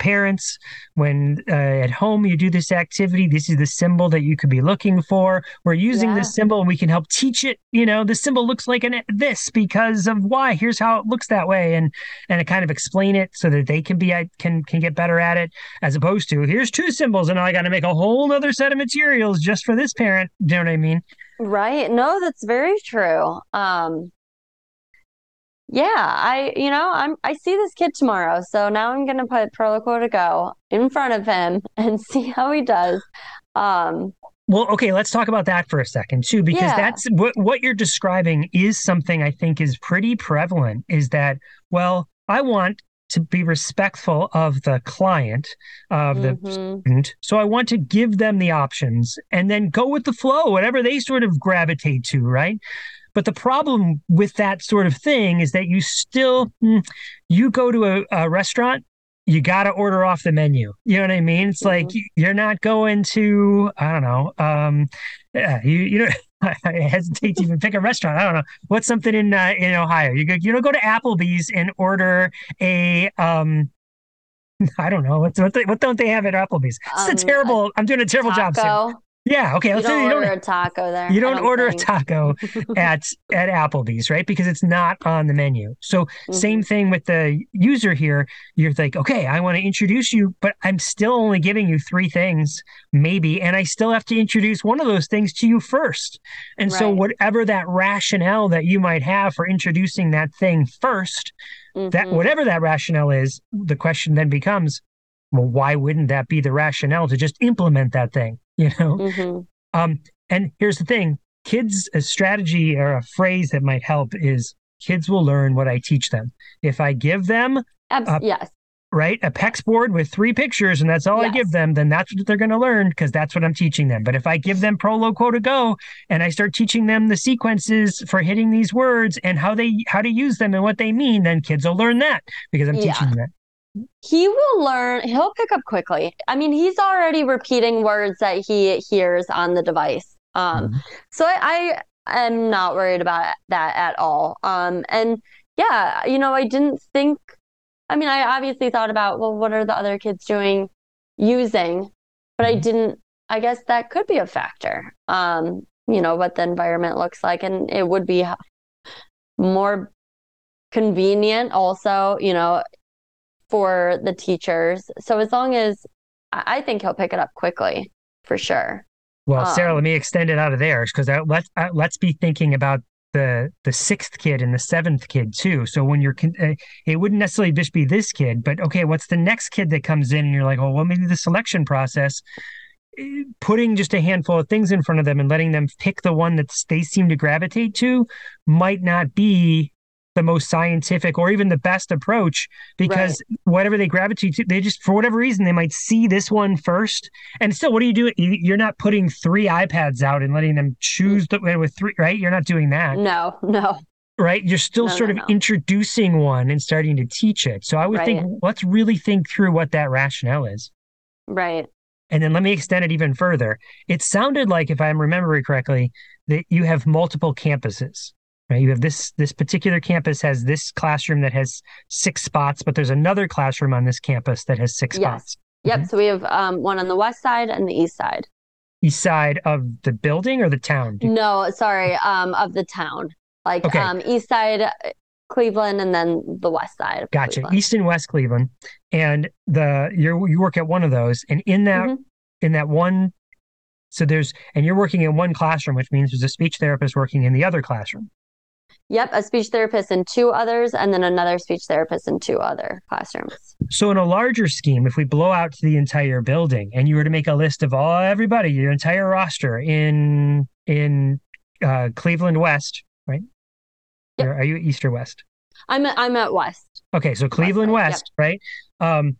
parents when uh, at home you do this activity this is the symbol that you could be looking for. We're using yeah. this symbol and we can help teach it. You know the symbol looks like an this because of why. Here's how it looks that way. And and kind of explain it so that they can be can can get better at it as opposed to here's two symbols and i got to make a whole other set of materials just for this parent. Do you know what i mean? Right. No that's very true. Um yeah, I you know, I'm I see this kid tomorrow, so now I'm gonna put Proloquo2Go in front of him and see how he does. Um well, okay, let's talk about that for a second too, because yeah. that's what what you're describing is something I think is pretty prevalent. Is that well, I want to be respectful of the client of mm-hmm. the student so i want to give them the options and then go with the flow whatever they sort of gravitate to right but the problem with that sort of thing is that you still, mm, you go to a, a restaurant, you got to order off the menu. You know what I mean? It's mm-hmm. like you're not going to, I don't know, um, yeah, you, you know, I hesitate to even pick a restaurant. I don't know what's something in uh, in Ohio. You go, you don't go to Applebee's and order a um, I don't know what what, what don't they have at Applebee's? It's um, a terrible. I'm doing a terrible taco. job. Yeah. Okay. You let's don't say you order don't, a taco there. You don't, don't order think. a taco at at Applebee's, right? Because it's not on the menu. So mm-hmm. same thing with the user here. You're like, okay, I want to introduce you, but I'm still only giving you three things, maybe, and I still have to introduce one of those things to you first. And right. so whatever that rationale that you might have for introducing that thing 1st mm-hmm. that whatever that rationale is, the question then becomes, well, why wouldn't that be the rationale to just implement that thing? you know mm-hmm. um and here's the thing kids a strategy or a phrase that might help is kids will learn what i teach them if i give them Abs- a, yes right a PECS board with three pictures and that's all yes. i give them then that's what they're going to learn because that's what i'm teaching them but if i give them Proloquo2Go and i start teaching them the sequences for hitting these words and how they how to use them and what they mean then kids will learn that because i'm yeah. teaching them that he will learn he'll pick up quickly. I mean he's already repeating words that he hears on the device. Um mm-hmm. so I, I am not worried about that at all. Um and yeah you know i didn't think i mean i obviously thought about well what are the other kids doing using? But i mm-hmm. didn't i guess that could be a factor. Um you know what the environment looks like. And it would be more convenient also you know for the teachers. So as long as I think he'll pick it up quickly for sure. Well, um, Sarah, let me extend it out of there because let's uh, let's be thinking about the the sixth kid and the seventh kid too. So when you're, uh, it wouldn't necessarily just be this kid, but okay, what's the next kid that comes in and you're like, oh, well, maybe the selection process, eh, putting just a handful of things in front of them and letting them pick the one that they seem to gravitate to might not be the most scientific or even the best approach because right. whatever they gravitate to, they just for whatever reason they might see this one first. And still, what do you do? You're not putting three iPads out and letting them choose the, way with three, right? You're not doing that. No, no. Right, you're still no, sort no, of no. introducing one and starting to teach it. So I would right. think let's really think through what that rationale is. Right. And then let me extend it even further. It sounded like, if I'm remembering correctly, that you have multiple campuses. Right? You have this this particular campus has this classroom that has six spots, but there's another classroom on this campus that has six Yes. spots. Yep. Mhm. So we have um, one on the west side and the east side. East side of the building or the town? No, sorry, um, of the town. Like Okay. um, east side uh, Cleveland and then the west side. Of Gotcha. Cleveland. East and West Cleveland, and the you you work at one of those, and in that Mhm. in that one, so there's and you're working in one classroom, which means there's a speech therapist working in the other classroom. Yep, a speech therapist in two others, and then another speech therapist in two other classrooms. So in a larger scheme, if we blow out to the entire building, and you were to make a list of all everybody, your entire roster in in uh, Cleveland West, right? Yep. Or are you East or West? I'm at, I'm at West. Okay, so Cleveland yep. West, right? Um,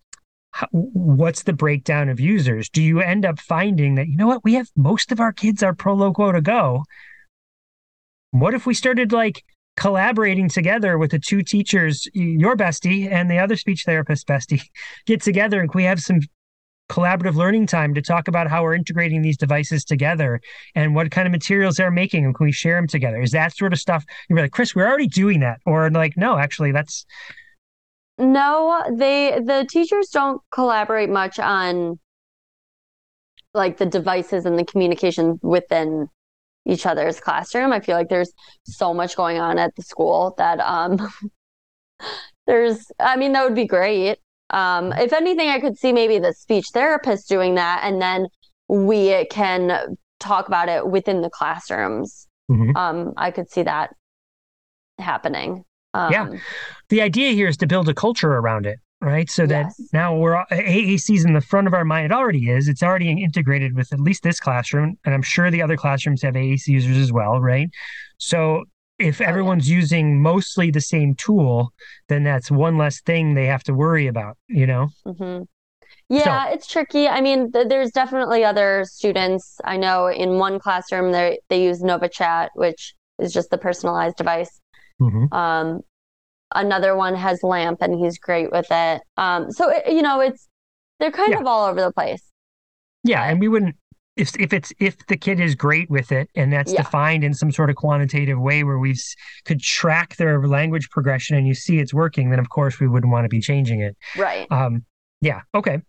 how, what's the breakdown of users? Do you end up finding that you know what we have most of our kids are Proloquo2Go? What if we started like collaborating together with the two teachers, your bestie and the other speech therapist bestie, get together and we have some collaborative learning time to talk about how we're integrating these devices together and what kind of materials they're making and can we share them together? Is that sort of stuff? You're like, Chris, we're already doing that, or like, no, actually, that's No, they the teachers don't collaborate much on like the devices and the communication within each other's classroom. I feel like there's so much going on at the school that um there's I mean that would be great. Um if anything I could see maybe the speech therapist doing that and then we can talk about it within the classrooms. Mhm. Um I could see that happening. Um, Yeah. the idea here is to build a culture around it, right? So that now we're AAC's in the front of our mind. It already is. It's already integrated with at least this classroom, and I'm sure the other classrooms have AAC users as well, right? So if Oh, yeah. everyone's using mostly the same tool, then that's one less thing they have to worry about, you know? hmm Yeah, it's tricky. I mean, th- there's definitely other students. I know in one classroom they they use NovaChat, which is just the personalized device. Mhm. Um, another one has LAMP, and he's great with it. Um, so it, you know, it's they're kind Yeah. of all over the place. Yeah, and we wouldn't if if it's if the kid is great with it and that's Yeah. defined in some sort of quantitative way where we could track their language progression and you see it's working, then of course we wouldn't want to be changing it. Right. Um, yeah, okay.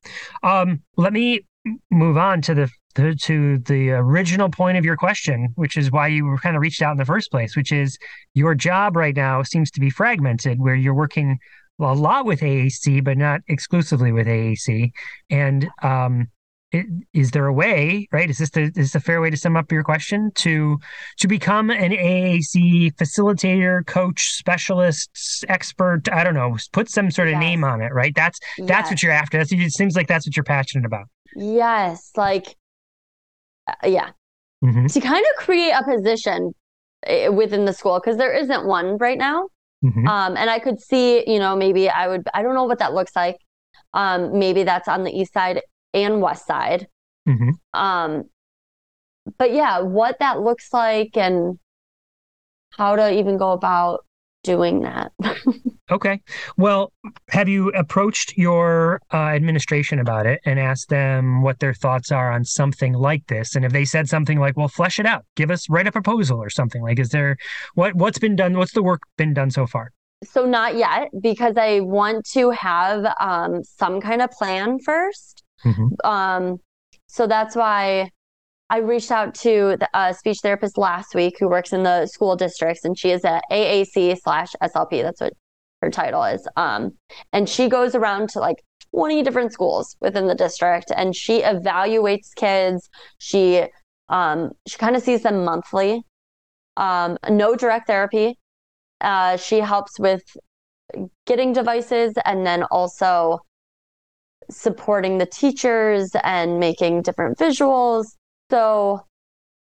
Um, let me move on to the, the to the original point of your question, which is why you were kind of reached out in the first place, which is your job right now seems to be fragmented, where you're working a lot with AAC, but not exclusively with AAC. And um, i- is there a way, right? Is this the is this a fair way to sum up your question to to become an AAC facilitator, coach, specialist, expert? I don't know. Put some sort of Yes. name on it, right? That's that's what you're after. That's, it seems like that's what you're passionate about. Yes, like yeah, hmm to kind of create a position eh, within the school because there isn't one right now. hmm Um, and I could see, you know, maybe I would, I don't know what that looks like. Um, maybe that's on the east side and west side. hmm Um, but yeah, what that looks like and how to even go about doing that. Okay. Well, have you approached your uh, administration about it and asked them what their thoughts are on something like this? And if they said something like, "Well, flesh it out, give us write a proposal or something," like, is there what what's been done? What's the work been done so far? so not yet because I want to have um, some kind of plan first. Mhm. Um, so that's why I reached out to the uh, speech therapist last week who works in the school districts, and she is at AAC slash SLP. That's what her title is. Um, and she goes around to like 20 different schools within the district, and she evaluates kids. She um, she kind of sees them monthly. Um, no direct therapy. Uh, she helps with getting devices and then also supporting the teachers and making different visuals. So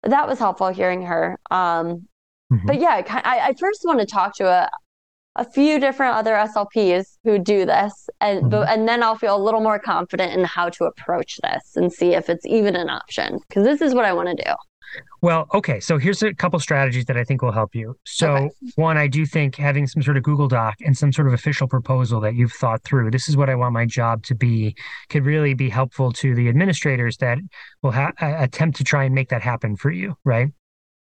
that was helpful hearing her. Um, Mhm. But yeah, I, I I first want to talk to a, a few different other SLPs who do this, and mm-hmm. but, and then I'll feel a little more confident in how to approach this and see if it's even an option because this is what I want to do. Well, okay. So here's a couple strategies that I think will help you. So, Okay. one, I do think having some sort of Google Doc and some sort of official proposal that you've thought through, this is what I want my job to be, could really be helpful to the administrators that will ha- attempt to try and make that happen for you, right?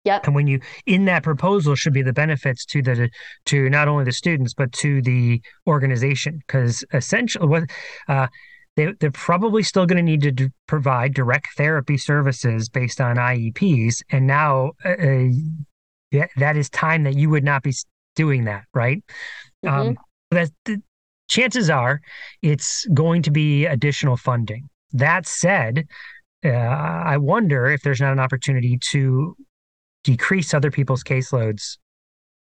Yep. And when you in that proposal should be the benefits to the to not only the students but to the organization because essentially what uh, they they're probably still going to need to d- provide direct therapy services based on IEPs, and now uh, uh, that that is time that you would not be doing that, right? Mhm. Um, that the, chances are it's going to be additional funding. That said, uh, I wonder if there's not an opportunity to decrease other people's caseloads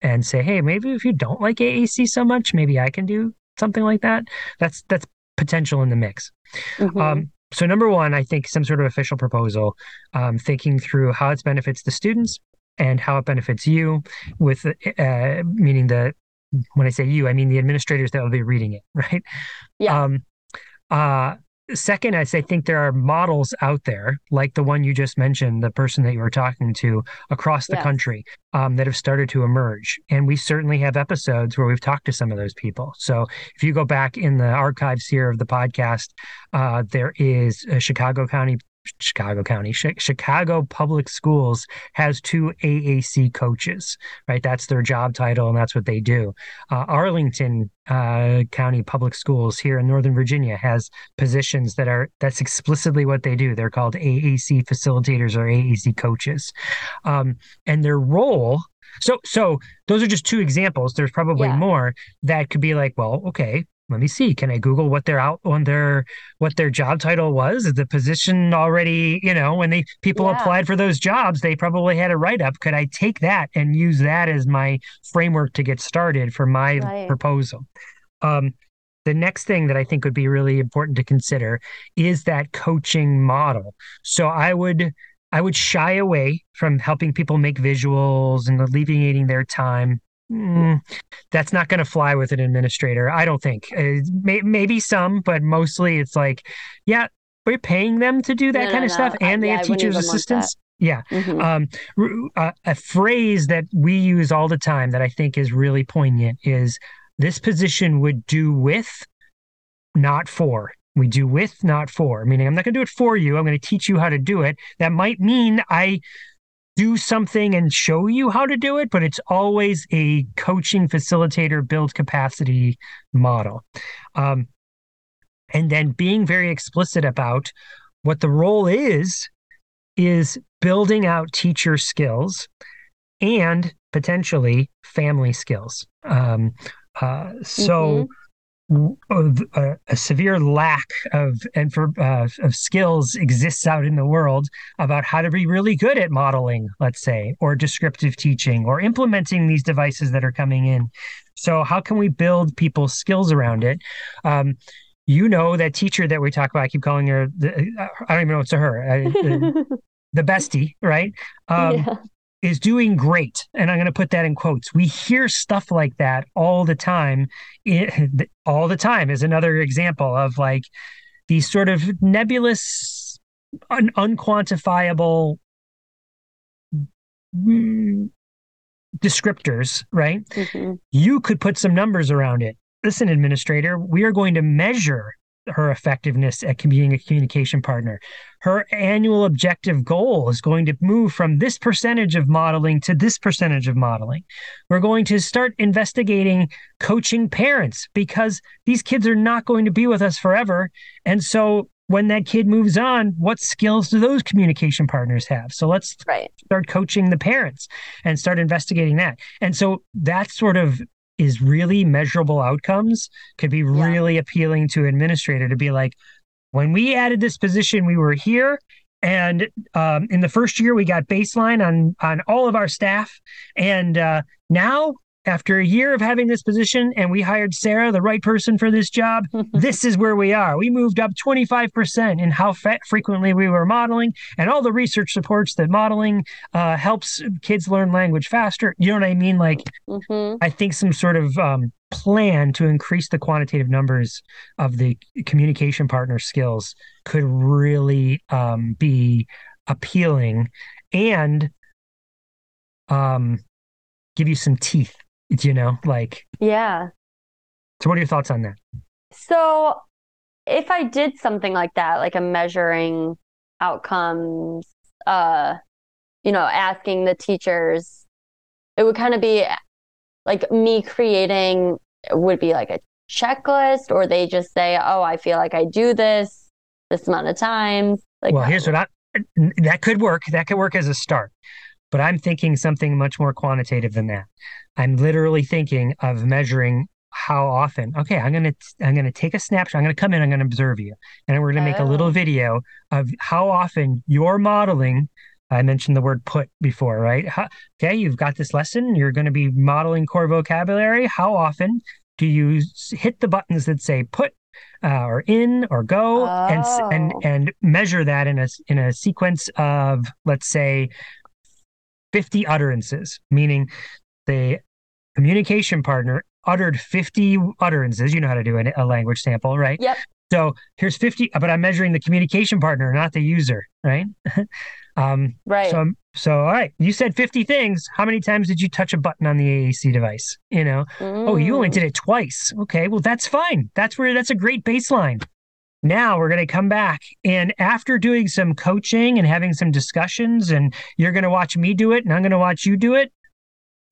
and say, hey, maybe if you don't like AAC so much, maybe I can do something like that. That's that's potential in the mix. Mhm. Um, so number one, I think some sort of official proposal, um, thinking through how it benefits the students and how it benefits you, with uh, meaning the when I say you, I mean the administrators that will be reading it, right? Yeah. Um, uh, second, I think there are models out there, like the one you just mentioned, the person that you were talking to across the Yes. country, um, that have started to emerge. And we certainly have episodes where we've talked to some of those people. So if you go back in the archives here of the podcast, uh, there is a Chicago County. Chicago County, Chi- Chicago Public Schools has two AAC coaches, right? That's their job title and that's what they do. Uh, Arlington uh, County Public Schools here in Northern Virginia has positions that are that's explicitly what they do. They're called AAC facilitators or AAC coaches, um, and their role. So, so those are just two examples. There's probably Yeah. more that could be like, well, okay, let me see. Can I Google what their out on their what their job title was? Is the position already, you know, when they people Yeah. applied for those jobs, they probably had a write up. Could I take that and use that as my framework to get started for my Right. proposal? Um, the next thing that I think would be really important to consider is that coaching model. So I would I would shy away from helping people make visuals and alleviating their time. Mm, that's not going to fly with an administrator, I don't think. Uh, may, maybe some, but mostly it's like, yeah, we're paying them to do that No, kind no, of stuff, no. I- and they yeah, have teachers assistants. Yeah, Mhm. um, uh, a phrase that we use all the time that I think is really poignant is this position would do with, not for. We do with, not for. Meaning, I'm not going to do it for you. I'm going to teach you how to do it. That might mean I do something and show you how to do it, but it's always a coaching facilitator build capacity model. Um, and then being very explicit about what the role is is building out teacher skills and potentially family skills. Um, uh, so w- a, a severe lack of and for uh, of skills exists out in the world about how to be really good at modeling, let's say, or descriptive teaching, or implementing these devices that are coming in. So how can we build people's skills around it? Um, you know that teacher that we talk about. I keep calling her. The, I don't even know it's a her. I, the, the bestie, right? Um, yeah. Is doing great. And I'm going to put that in quotes. We hear stuff like that all the time. It, all the time is another example of like these sort of nebulous, un- unquantifiable descriptors, right? Mhm. you could put some numbers around it. Listen, administrator, we are going to measure her effectiveness at being a communication partner. Her annual objective goal is going to move from this percentage of modeling to this percentage of modeling. We're going to start investigating coaching parents because these kids are not going to be with us forever. And so when that kid moves on, what skills do those communication partners have? So let's Right. start coaching the parents and start investigating that. And so that sort of is really measurable outcomes could be really appealing to an administrator to be like, when we added this position, we were here. And um, in the first year, we got baseline on on all of our staff. And uh, now, after a year of having this position, and we hired Sarah, the right person for this job, this is where we are. We moved up 25% in how frequently we were modeling, and all the research supports that modeling uh, helps kids learn language faster. You know what I mean? Like, Mhm. I think some sort of um, plan to increase the quantitative numbers of the communication partner skills could really um, be appealing and um give you some teeth you know like Yeah. so what are your thoughts on that So if I did something like that, like a measuring outcomes, uh, you know, asking the teachers, it would kind of be like me creating would be like a checklist, or they just say, Oh, I feel like I do this this amount of times. Like well here's what i that could work that could work as a start but i'm thinking something much more quantitative than that i'm literally thinking of measuring how often. Okay i'm gonna i'm gonna take a snapshot. I'm gonna come in i'm gonna observe you. And we're gonna make a little Oh. video of how often you're modeling. I mentioned the word put before right? How, okay you've got this lesson. You're going to be modeling core vocabulary. How often do you hit the buttons that say put uh, or in or go and and Oh. and measure that in a in a sequence of let's say 50 utterances? Meaning the communication partner uttered 50 utterances you know how to do a, a language sample right Yep. so here's 50 but i'm measuring the communication partner not the user right um Right. so so all right you said 50 things how many times did you touch a button on the aac device you know Oh, you only Mm. did it twice. Okay, well that's fine. That's where that's a great baseline. Now we're going to come back and after doing some coaching and having some discussions and you're going to watch me do it and I'm going to watch you do it.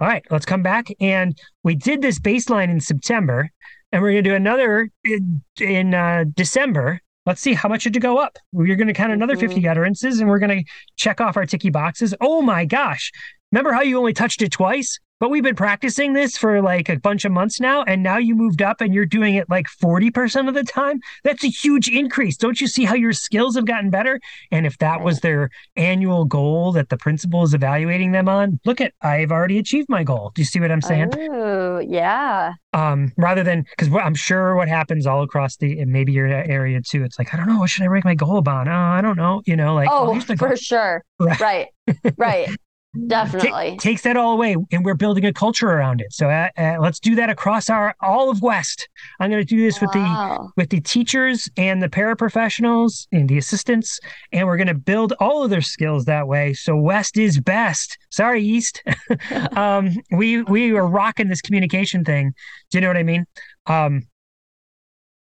All right, let's come back and we did this baseline in September and we're going to do another in, in uh, December. Let's see how much did you go up. We're going to count another Mhm. 50 utterances and we're going to check off our ticky boxes. Oh my gosh. Remember how you only touched it twice? But we've been practicing this for like a bunch of months now, and now you moved up and you're doing it like 40% of the time. That's a huge increase. Don't you see how your skills have gotten better? And if that was their annual goal that the principal is evaluating them on, look at, I've already achieved my goal. Do you see what I'm saying? Oh, yeah. um, rather than because I'm sure what happens all across the and maybe your area too. It's like I don't know what should I rank my goal upon. Oh, I don't know. You know, like oh, for goal. sure. Right. Right. Right. Definitely. takes that all away, and we're building a culture around it. So uh, uh, let's do that across our all of West. I'm going to do this with the with the teachers and the paraprofessionals and the assistants, and we're going to build all of their skills that way. So West is best. Sorry, East. um, we we are rocking this communication thing. Do you know what I mean? Um,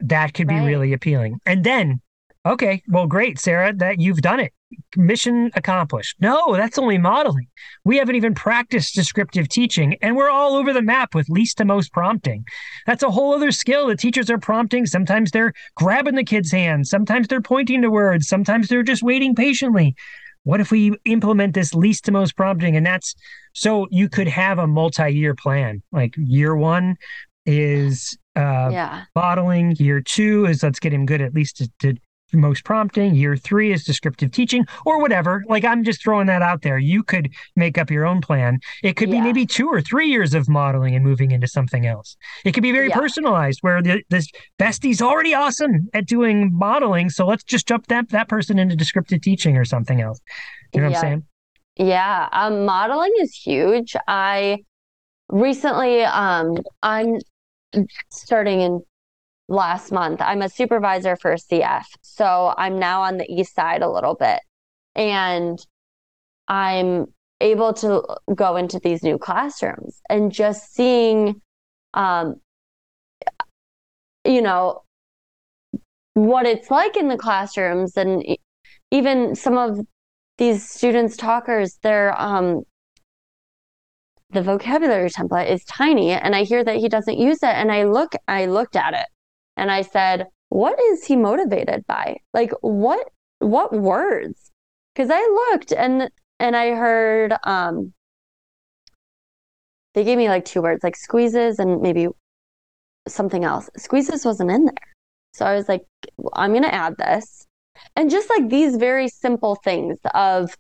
that could be really appealing. And then, okay, well, great, Sarah, that you've done it. Mission accomplished. No, that's only modeling. We haven't even practiced descriptive teaching, and we're all over the map with least to most prompting. That's a whole other skill. The teachers are prompting. Sometimes they're grabbing the kids' hands. Sometimes they're pointing to words. Sometimes they're just waiting patiently. What if we implement this least to most prompting? And that's so you could have a multi year plan. Like year one is uh, yeah. modeling. Year two is let's get him good at least to, to most prompting. Year three is descriptive teaching or whatever. Like I'm just throwing that out there. You could make up your own plan. It could be maybe two or three years of modeling and moving into something else. It could be very Yeah. personalized where the, this bestie's already awesome at doing modeling. So let's just jump that, that person into descriptive teaching or something else. You know what I'm saying? Yeah, um, modeling is huge. I recently, um, I'm starting in last month. I'm a supervisor for CF, so I'm now on the east side a little bit, and I'm able to go into these new classrooms and just seeing, um, you know, what it's like in the classrooms, and even some of these students talkers their um the vocabulary template is tiny and i hear that he doesn't use it and i look i looked at it and i said what is he motivated by? Like what what words? Because i looked and and i heard um they gave me like two words like squeezes and maybe something else. Squeezes wasn't in there. So i was like i'm going to add this. And just like these very simple things of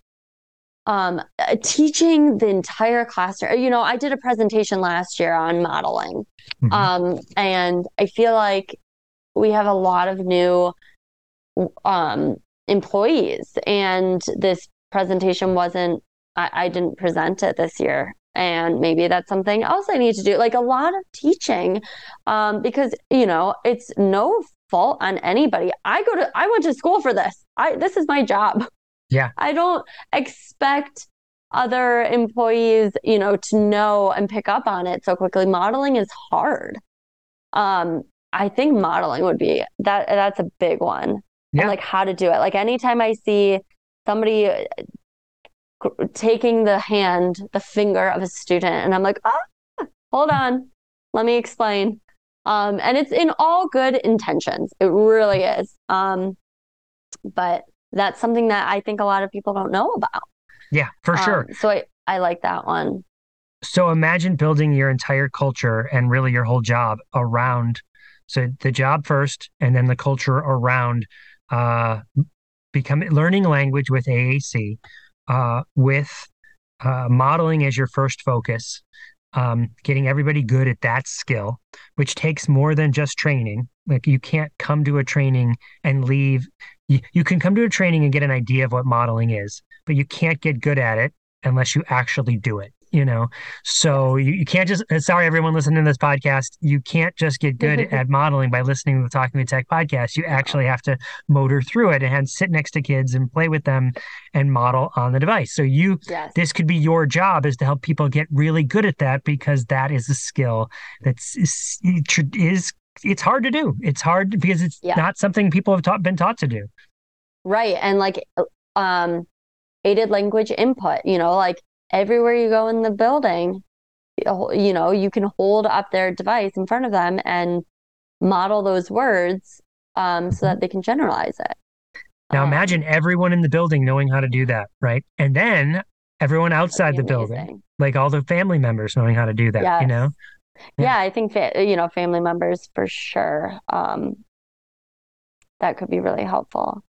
um, uh, teaching the entire classroom. You know, I did a presentation last year on modeling, Mhm. um, and I feel like we have a lot of new um, employees, and this presentation wasn't. I, I didn't present it this year, and maybe that's something else I need to do. Like a lot of teaching, um, because you know it's no fault on anybody. I go to. I went to school for this. I this is my job. Yeah. I don't expect other employees, you know, to know and pick up on it so quickly. Modeling is hard. Um, I think modeling would be that that's a big one. Yeah. Like how to do it. Like anytime I see somebody uh, taking the hand, the finger of a student, and I'm like, ah, hold on, let me explain. Um, and it's in all good intentions. It really is. Um, but that's something that I think a lot of people don't know about. Yeah, for sure. Um, so I, I like that one. So imagine building your entire culture and really your whole job around so the job first and then the culture around uh becoming learning language with AAC uh with uh, modeling as your first focus um, getting everybody good at that skill which takes more than just training. Like you can't come to a training and leave. You, you can come to a training and get an idea of what modeling is but you can't get good at it unless you actually do it you know so you, you can't just sorry everyone listening to this podcast you can't just get good at modeling by listening to the talking with tech podcast you actually have to motor through it and sit next to kids and play with them and model on the device so you Yes. this could be your job is to help people get really good at that because that is a skill that's is, is it's hard to do it's hard because it's Yeah. not something people have taught, been taught to do Right. And like um aided language input, you know, like everywhere you go in the building, you know, you can hold up their device in front of them and model those words um so that they can generalize it. now Um, imagine everyone in the building knowing how to do that right and then everyone outside the building like all the family members knowing how to do that you know Yeah. Yeah, I think fa- you know, family members for sure. Um that could be really helpful.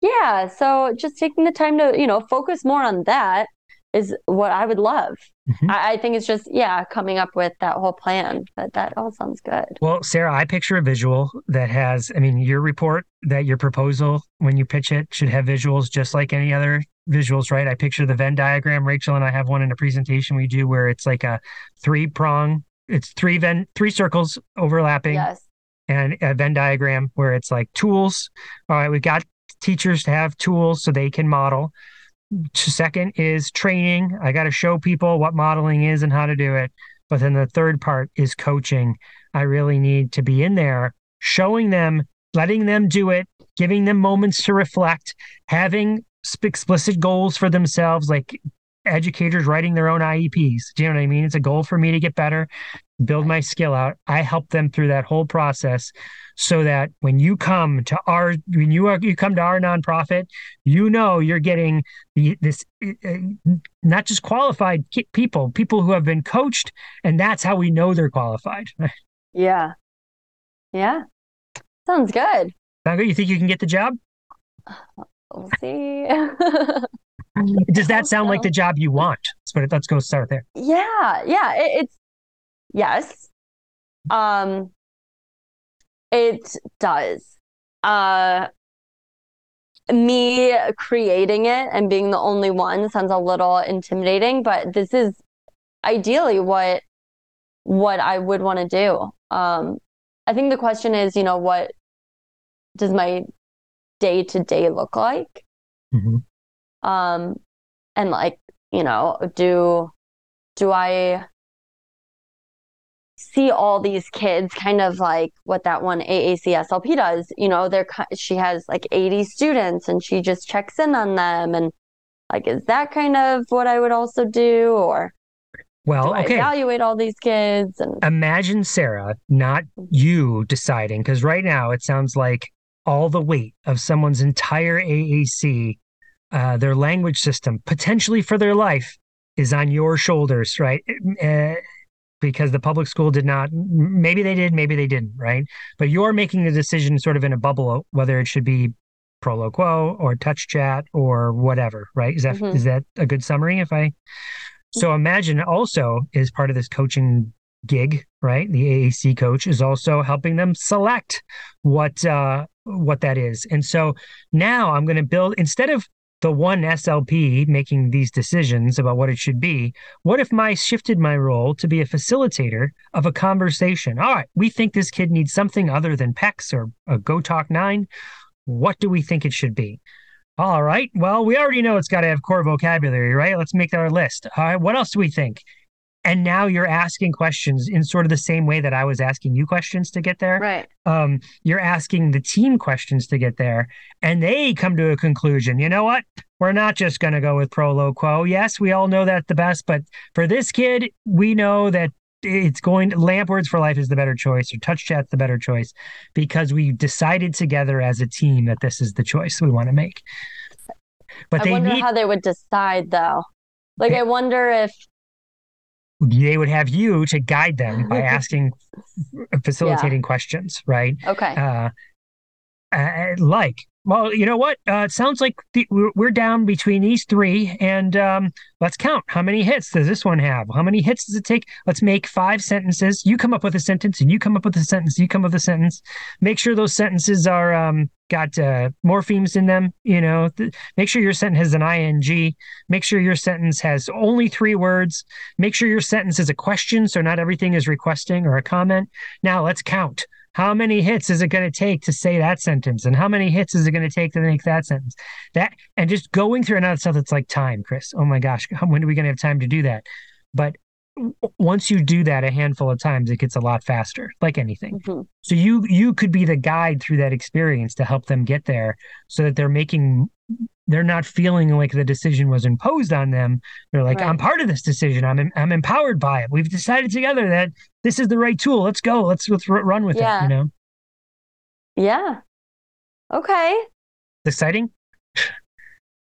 Yeah, so just taking the time to, you know, focus more on that is what I would love. Mhm. I, I think it's just, yeah, coming up with that whole plan. But that all sounds good. Well, Sarah, I picture a visual that has, I mean, your report that your proposal, when you pitch it, should have visuals just like any other visuals, right? I picture the Venn diagram. Rachel and I have one in a presentation we do where it's like a three prong, it's three Venn, three circles overlapping Yes. and a Venn diagram where it's like tools. All right, we've got teachers to have tools so they can model. Second is training. I got to show people what modeling is and how to do it. But then the third part is coaching. I really need to be in there showing them, letting them do it, giving them moments to reflect, having explicit goals for themselves, like educators writing their own IEPs. Do you know what I mean? It's a goal for me to get better, build my skill out. I help them through that whole process so that when you come to our when you are you come to our nonprofit, you know you're getting the, this uh, not just qualified people, people who have been coached, and that's how we know they're qualified. Yeah. Yeah. Sounds good. Sound good? You think you can get the job? We'll see. Does that sound like the job you want? Let's it, let's go start there. Yeah, yeah, it, it's yes. Um it does. Uh me creating it and being the only one sounds a little intimidating, but this is ideally what what I would want to do. Um I think the question is, you know, what does my day to day look like? Mhm. um and like you know do do i see all these kids kind of like what that one AACSLP does you know they're she has like 80 students and she just checks in on them and like is that kind of what I would also do or do Well, I okay. evaluate all these kids and Imagine Sarah, not you deciding, because right now it sounds like all the weight of someone's entire AAC, uh, their language system, potentially for their life, is on your shoulders, right? Uh, because the public school did not, maybe they did, maybe they didn't, right? But you're making the decision sort of in a bubble, whether it should be Proloquo or TouchChat or whatever, right? Is that is Mhm. that a good summary? If I so imagine also is part of this coaching gig, right? The AAC coach is also helping them select what uh, what that is. And so now I'm going to build instead of the one SLP making these decisions about what it should be. What if my shifted my role to be a facilitator of a conversation? All right, we think this kid needs something other than PECS or a GoTalk Nine. What do we think it should be? All right. Well, we already know it's got to have core vocabulary, right? Let's make our list. All right. What else do we think? And now you're asking questions in sort of the same way that I was asking you questions to get there. Right. Um, you're asking the team questions to get there, and they come to a conclusion. You know what? We're not just going to go with Proloquo. Yes, we all know that the best, but for this kid, we know that it's going to LAMP Words for Life is the better choice or TouchChat's the better choice because we decided together as a team that this is the choice we want to make but I they wonder need, how they would decide though like they, i wonder if they would have you to guide them by asking facilitating yeah. questions right okay uh, uh, like well, you know what? Uh, it sounds like the, we're down between these three, and um, let's count. How many hits does this one have? How many hits does it take? Let's make five sentences. You come up with a sentence, and you come up with a sentence. You come up with a sentence. Make sure those sentences are um, got uh, morphemes in them. You know, th- make sure your sentence has an ing. Make sure your sentence has only three words. Make sure your sentence is a question, so not everything is requesting or a comment. Now let's count how many hits is it going to take to say that sentence? And how many hits is it going to take to make that sentence? That and just going through another stuff that's like time chris. Oh my gosh when are we going to have time to do that? But once you do that a handful of times it gets a lot faster like anything mm-hmm. so you you could be the guide through that experience to help them get there so that they're making they're not feeling like the decision was imposed on them. They're like, right. I'm part of this decision. I'm I'm empowered by it. We've decided together that this is the right tool. Let's go. Let's let's run with yeah. it. You know. Yeah. Okay. Exciting.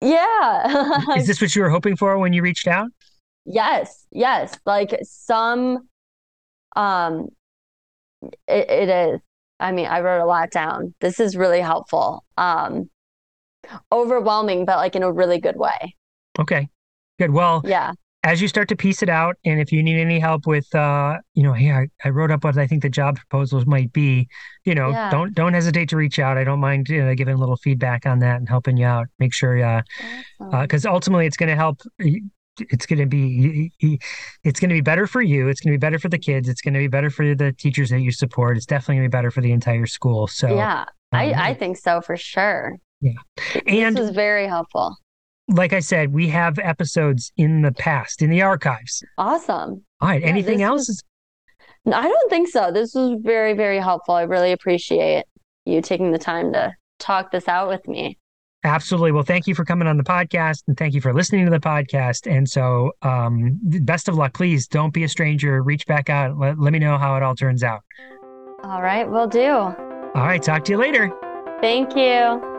Yeah. is this what you were hoping for when you reached out? Yes. Yes. Like some. Um. it, it is. I mean, I wrote a lot down. This is really helpful. Um overwhelming, but like in a really good way. Okay. Good. Well, yeah. As you start to piece it out, and if you need any help with, uh, you know, hey, I, I wrote up what I think the job proposals might be. You know, yeah. don't don't hesitate to reach out. I don't mind uh, giving a little feedback on that and helping you out. Make sure, uh, because awesome. uh, ultimately it's going to help it's going to be it's going to be better for you it's going to be better for the kids it's going to be better for the teachers that you support it's definitely going to be better for the entire school so yeah I, um, I think so for sure yeah. And this is very helpful. Like I said, we have episodes in the past in the archives. Awesome. All right. Yeah, Anything else? Was, I don't think so. This was very, very helpful. I really appreciate you taking the time to talk this out with me. Absolutely. Well, thank you for coming on the podcast and thank you for listening to the podcast. And so, um, best of luck. Please don't be a stranger. Reach back out. Let, let me know how it all turns out. All right. We'll do. All right. Talk to you later. Thank you.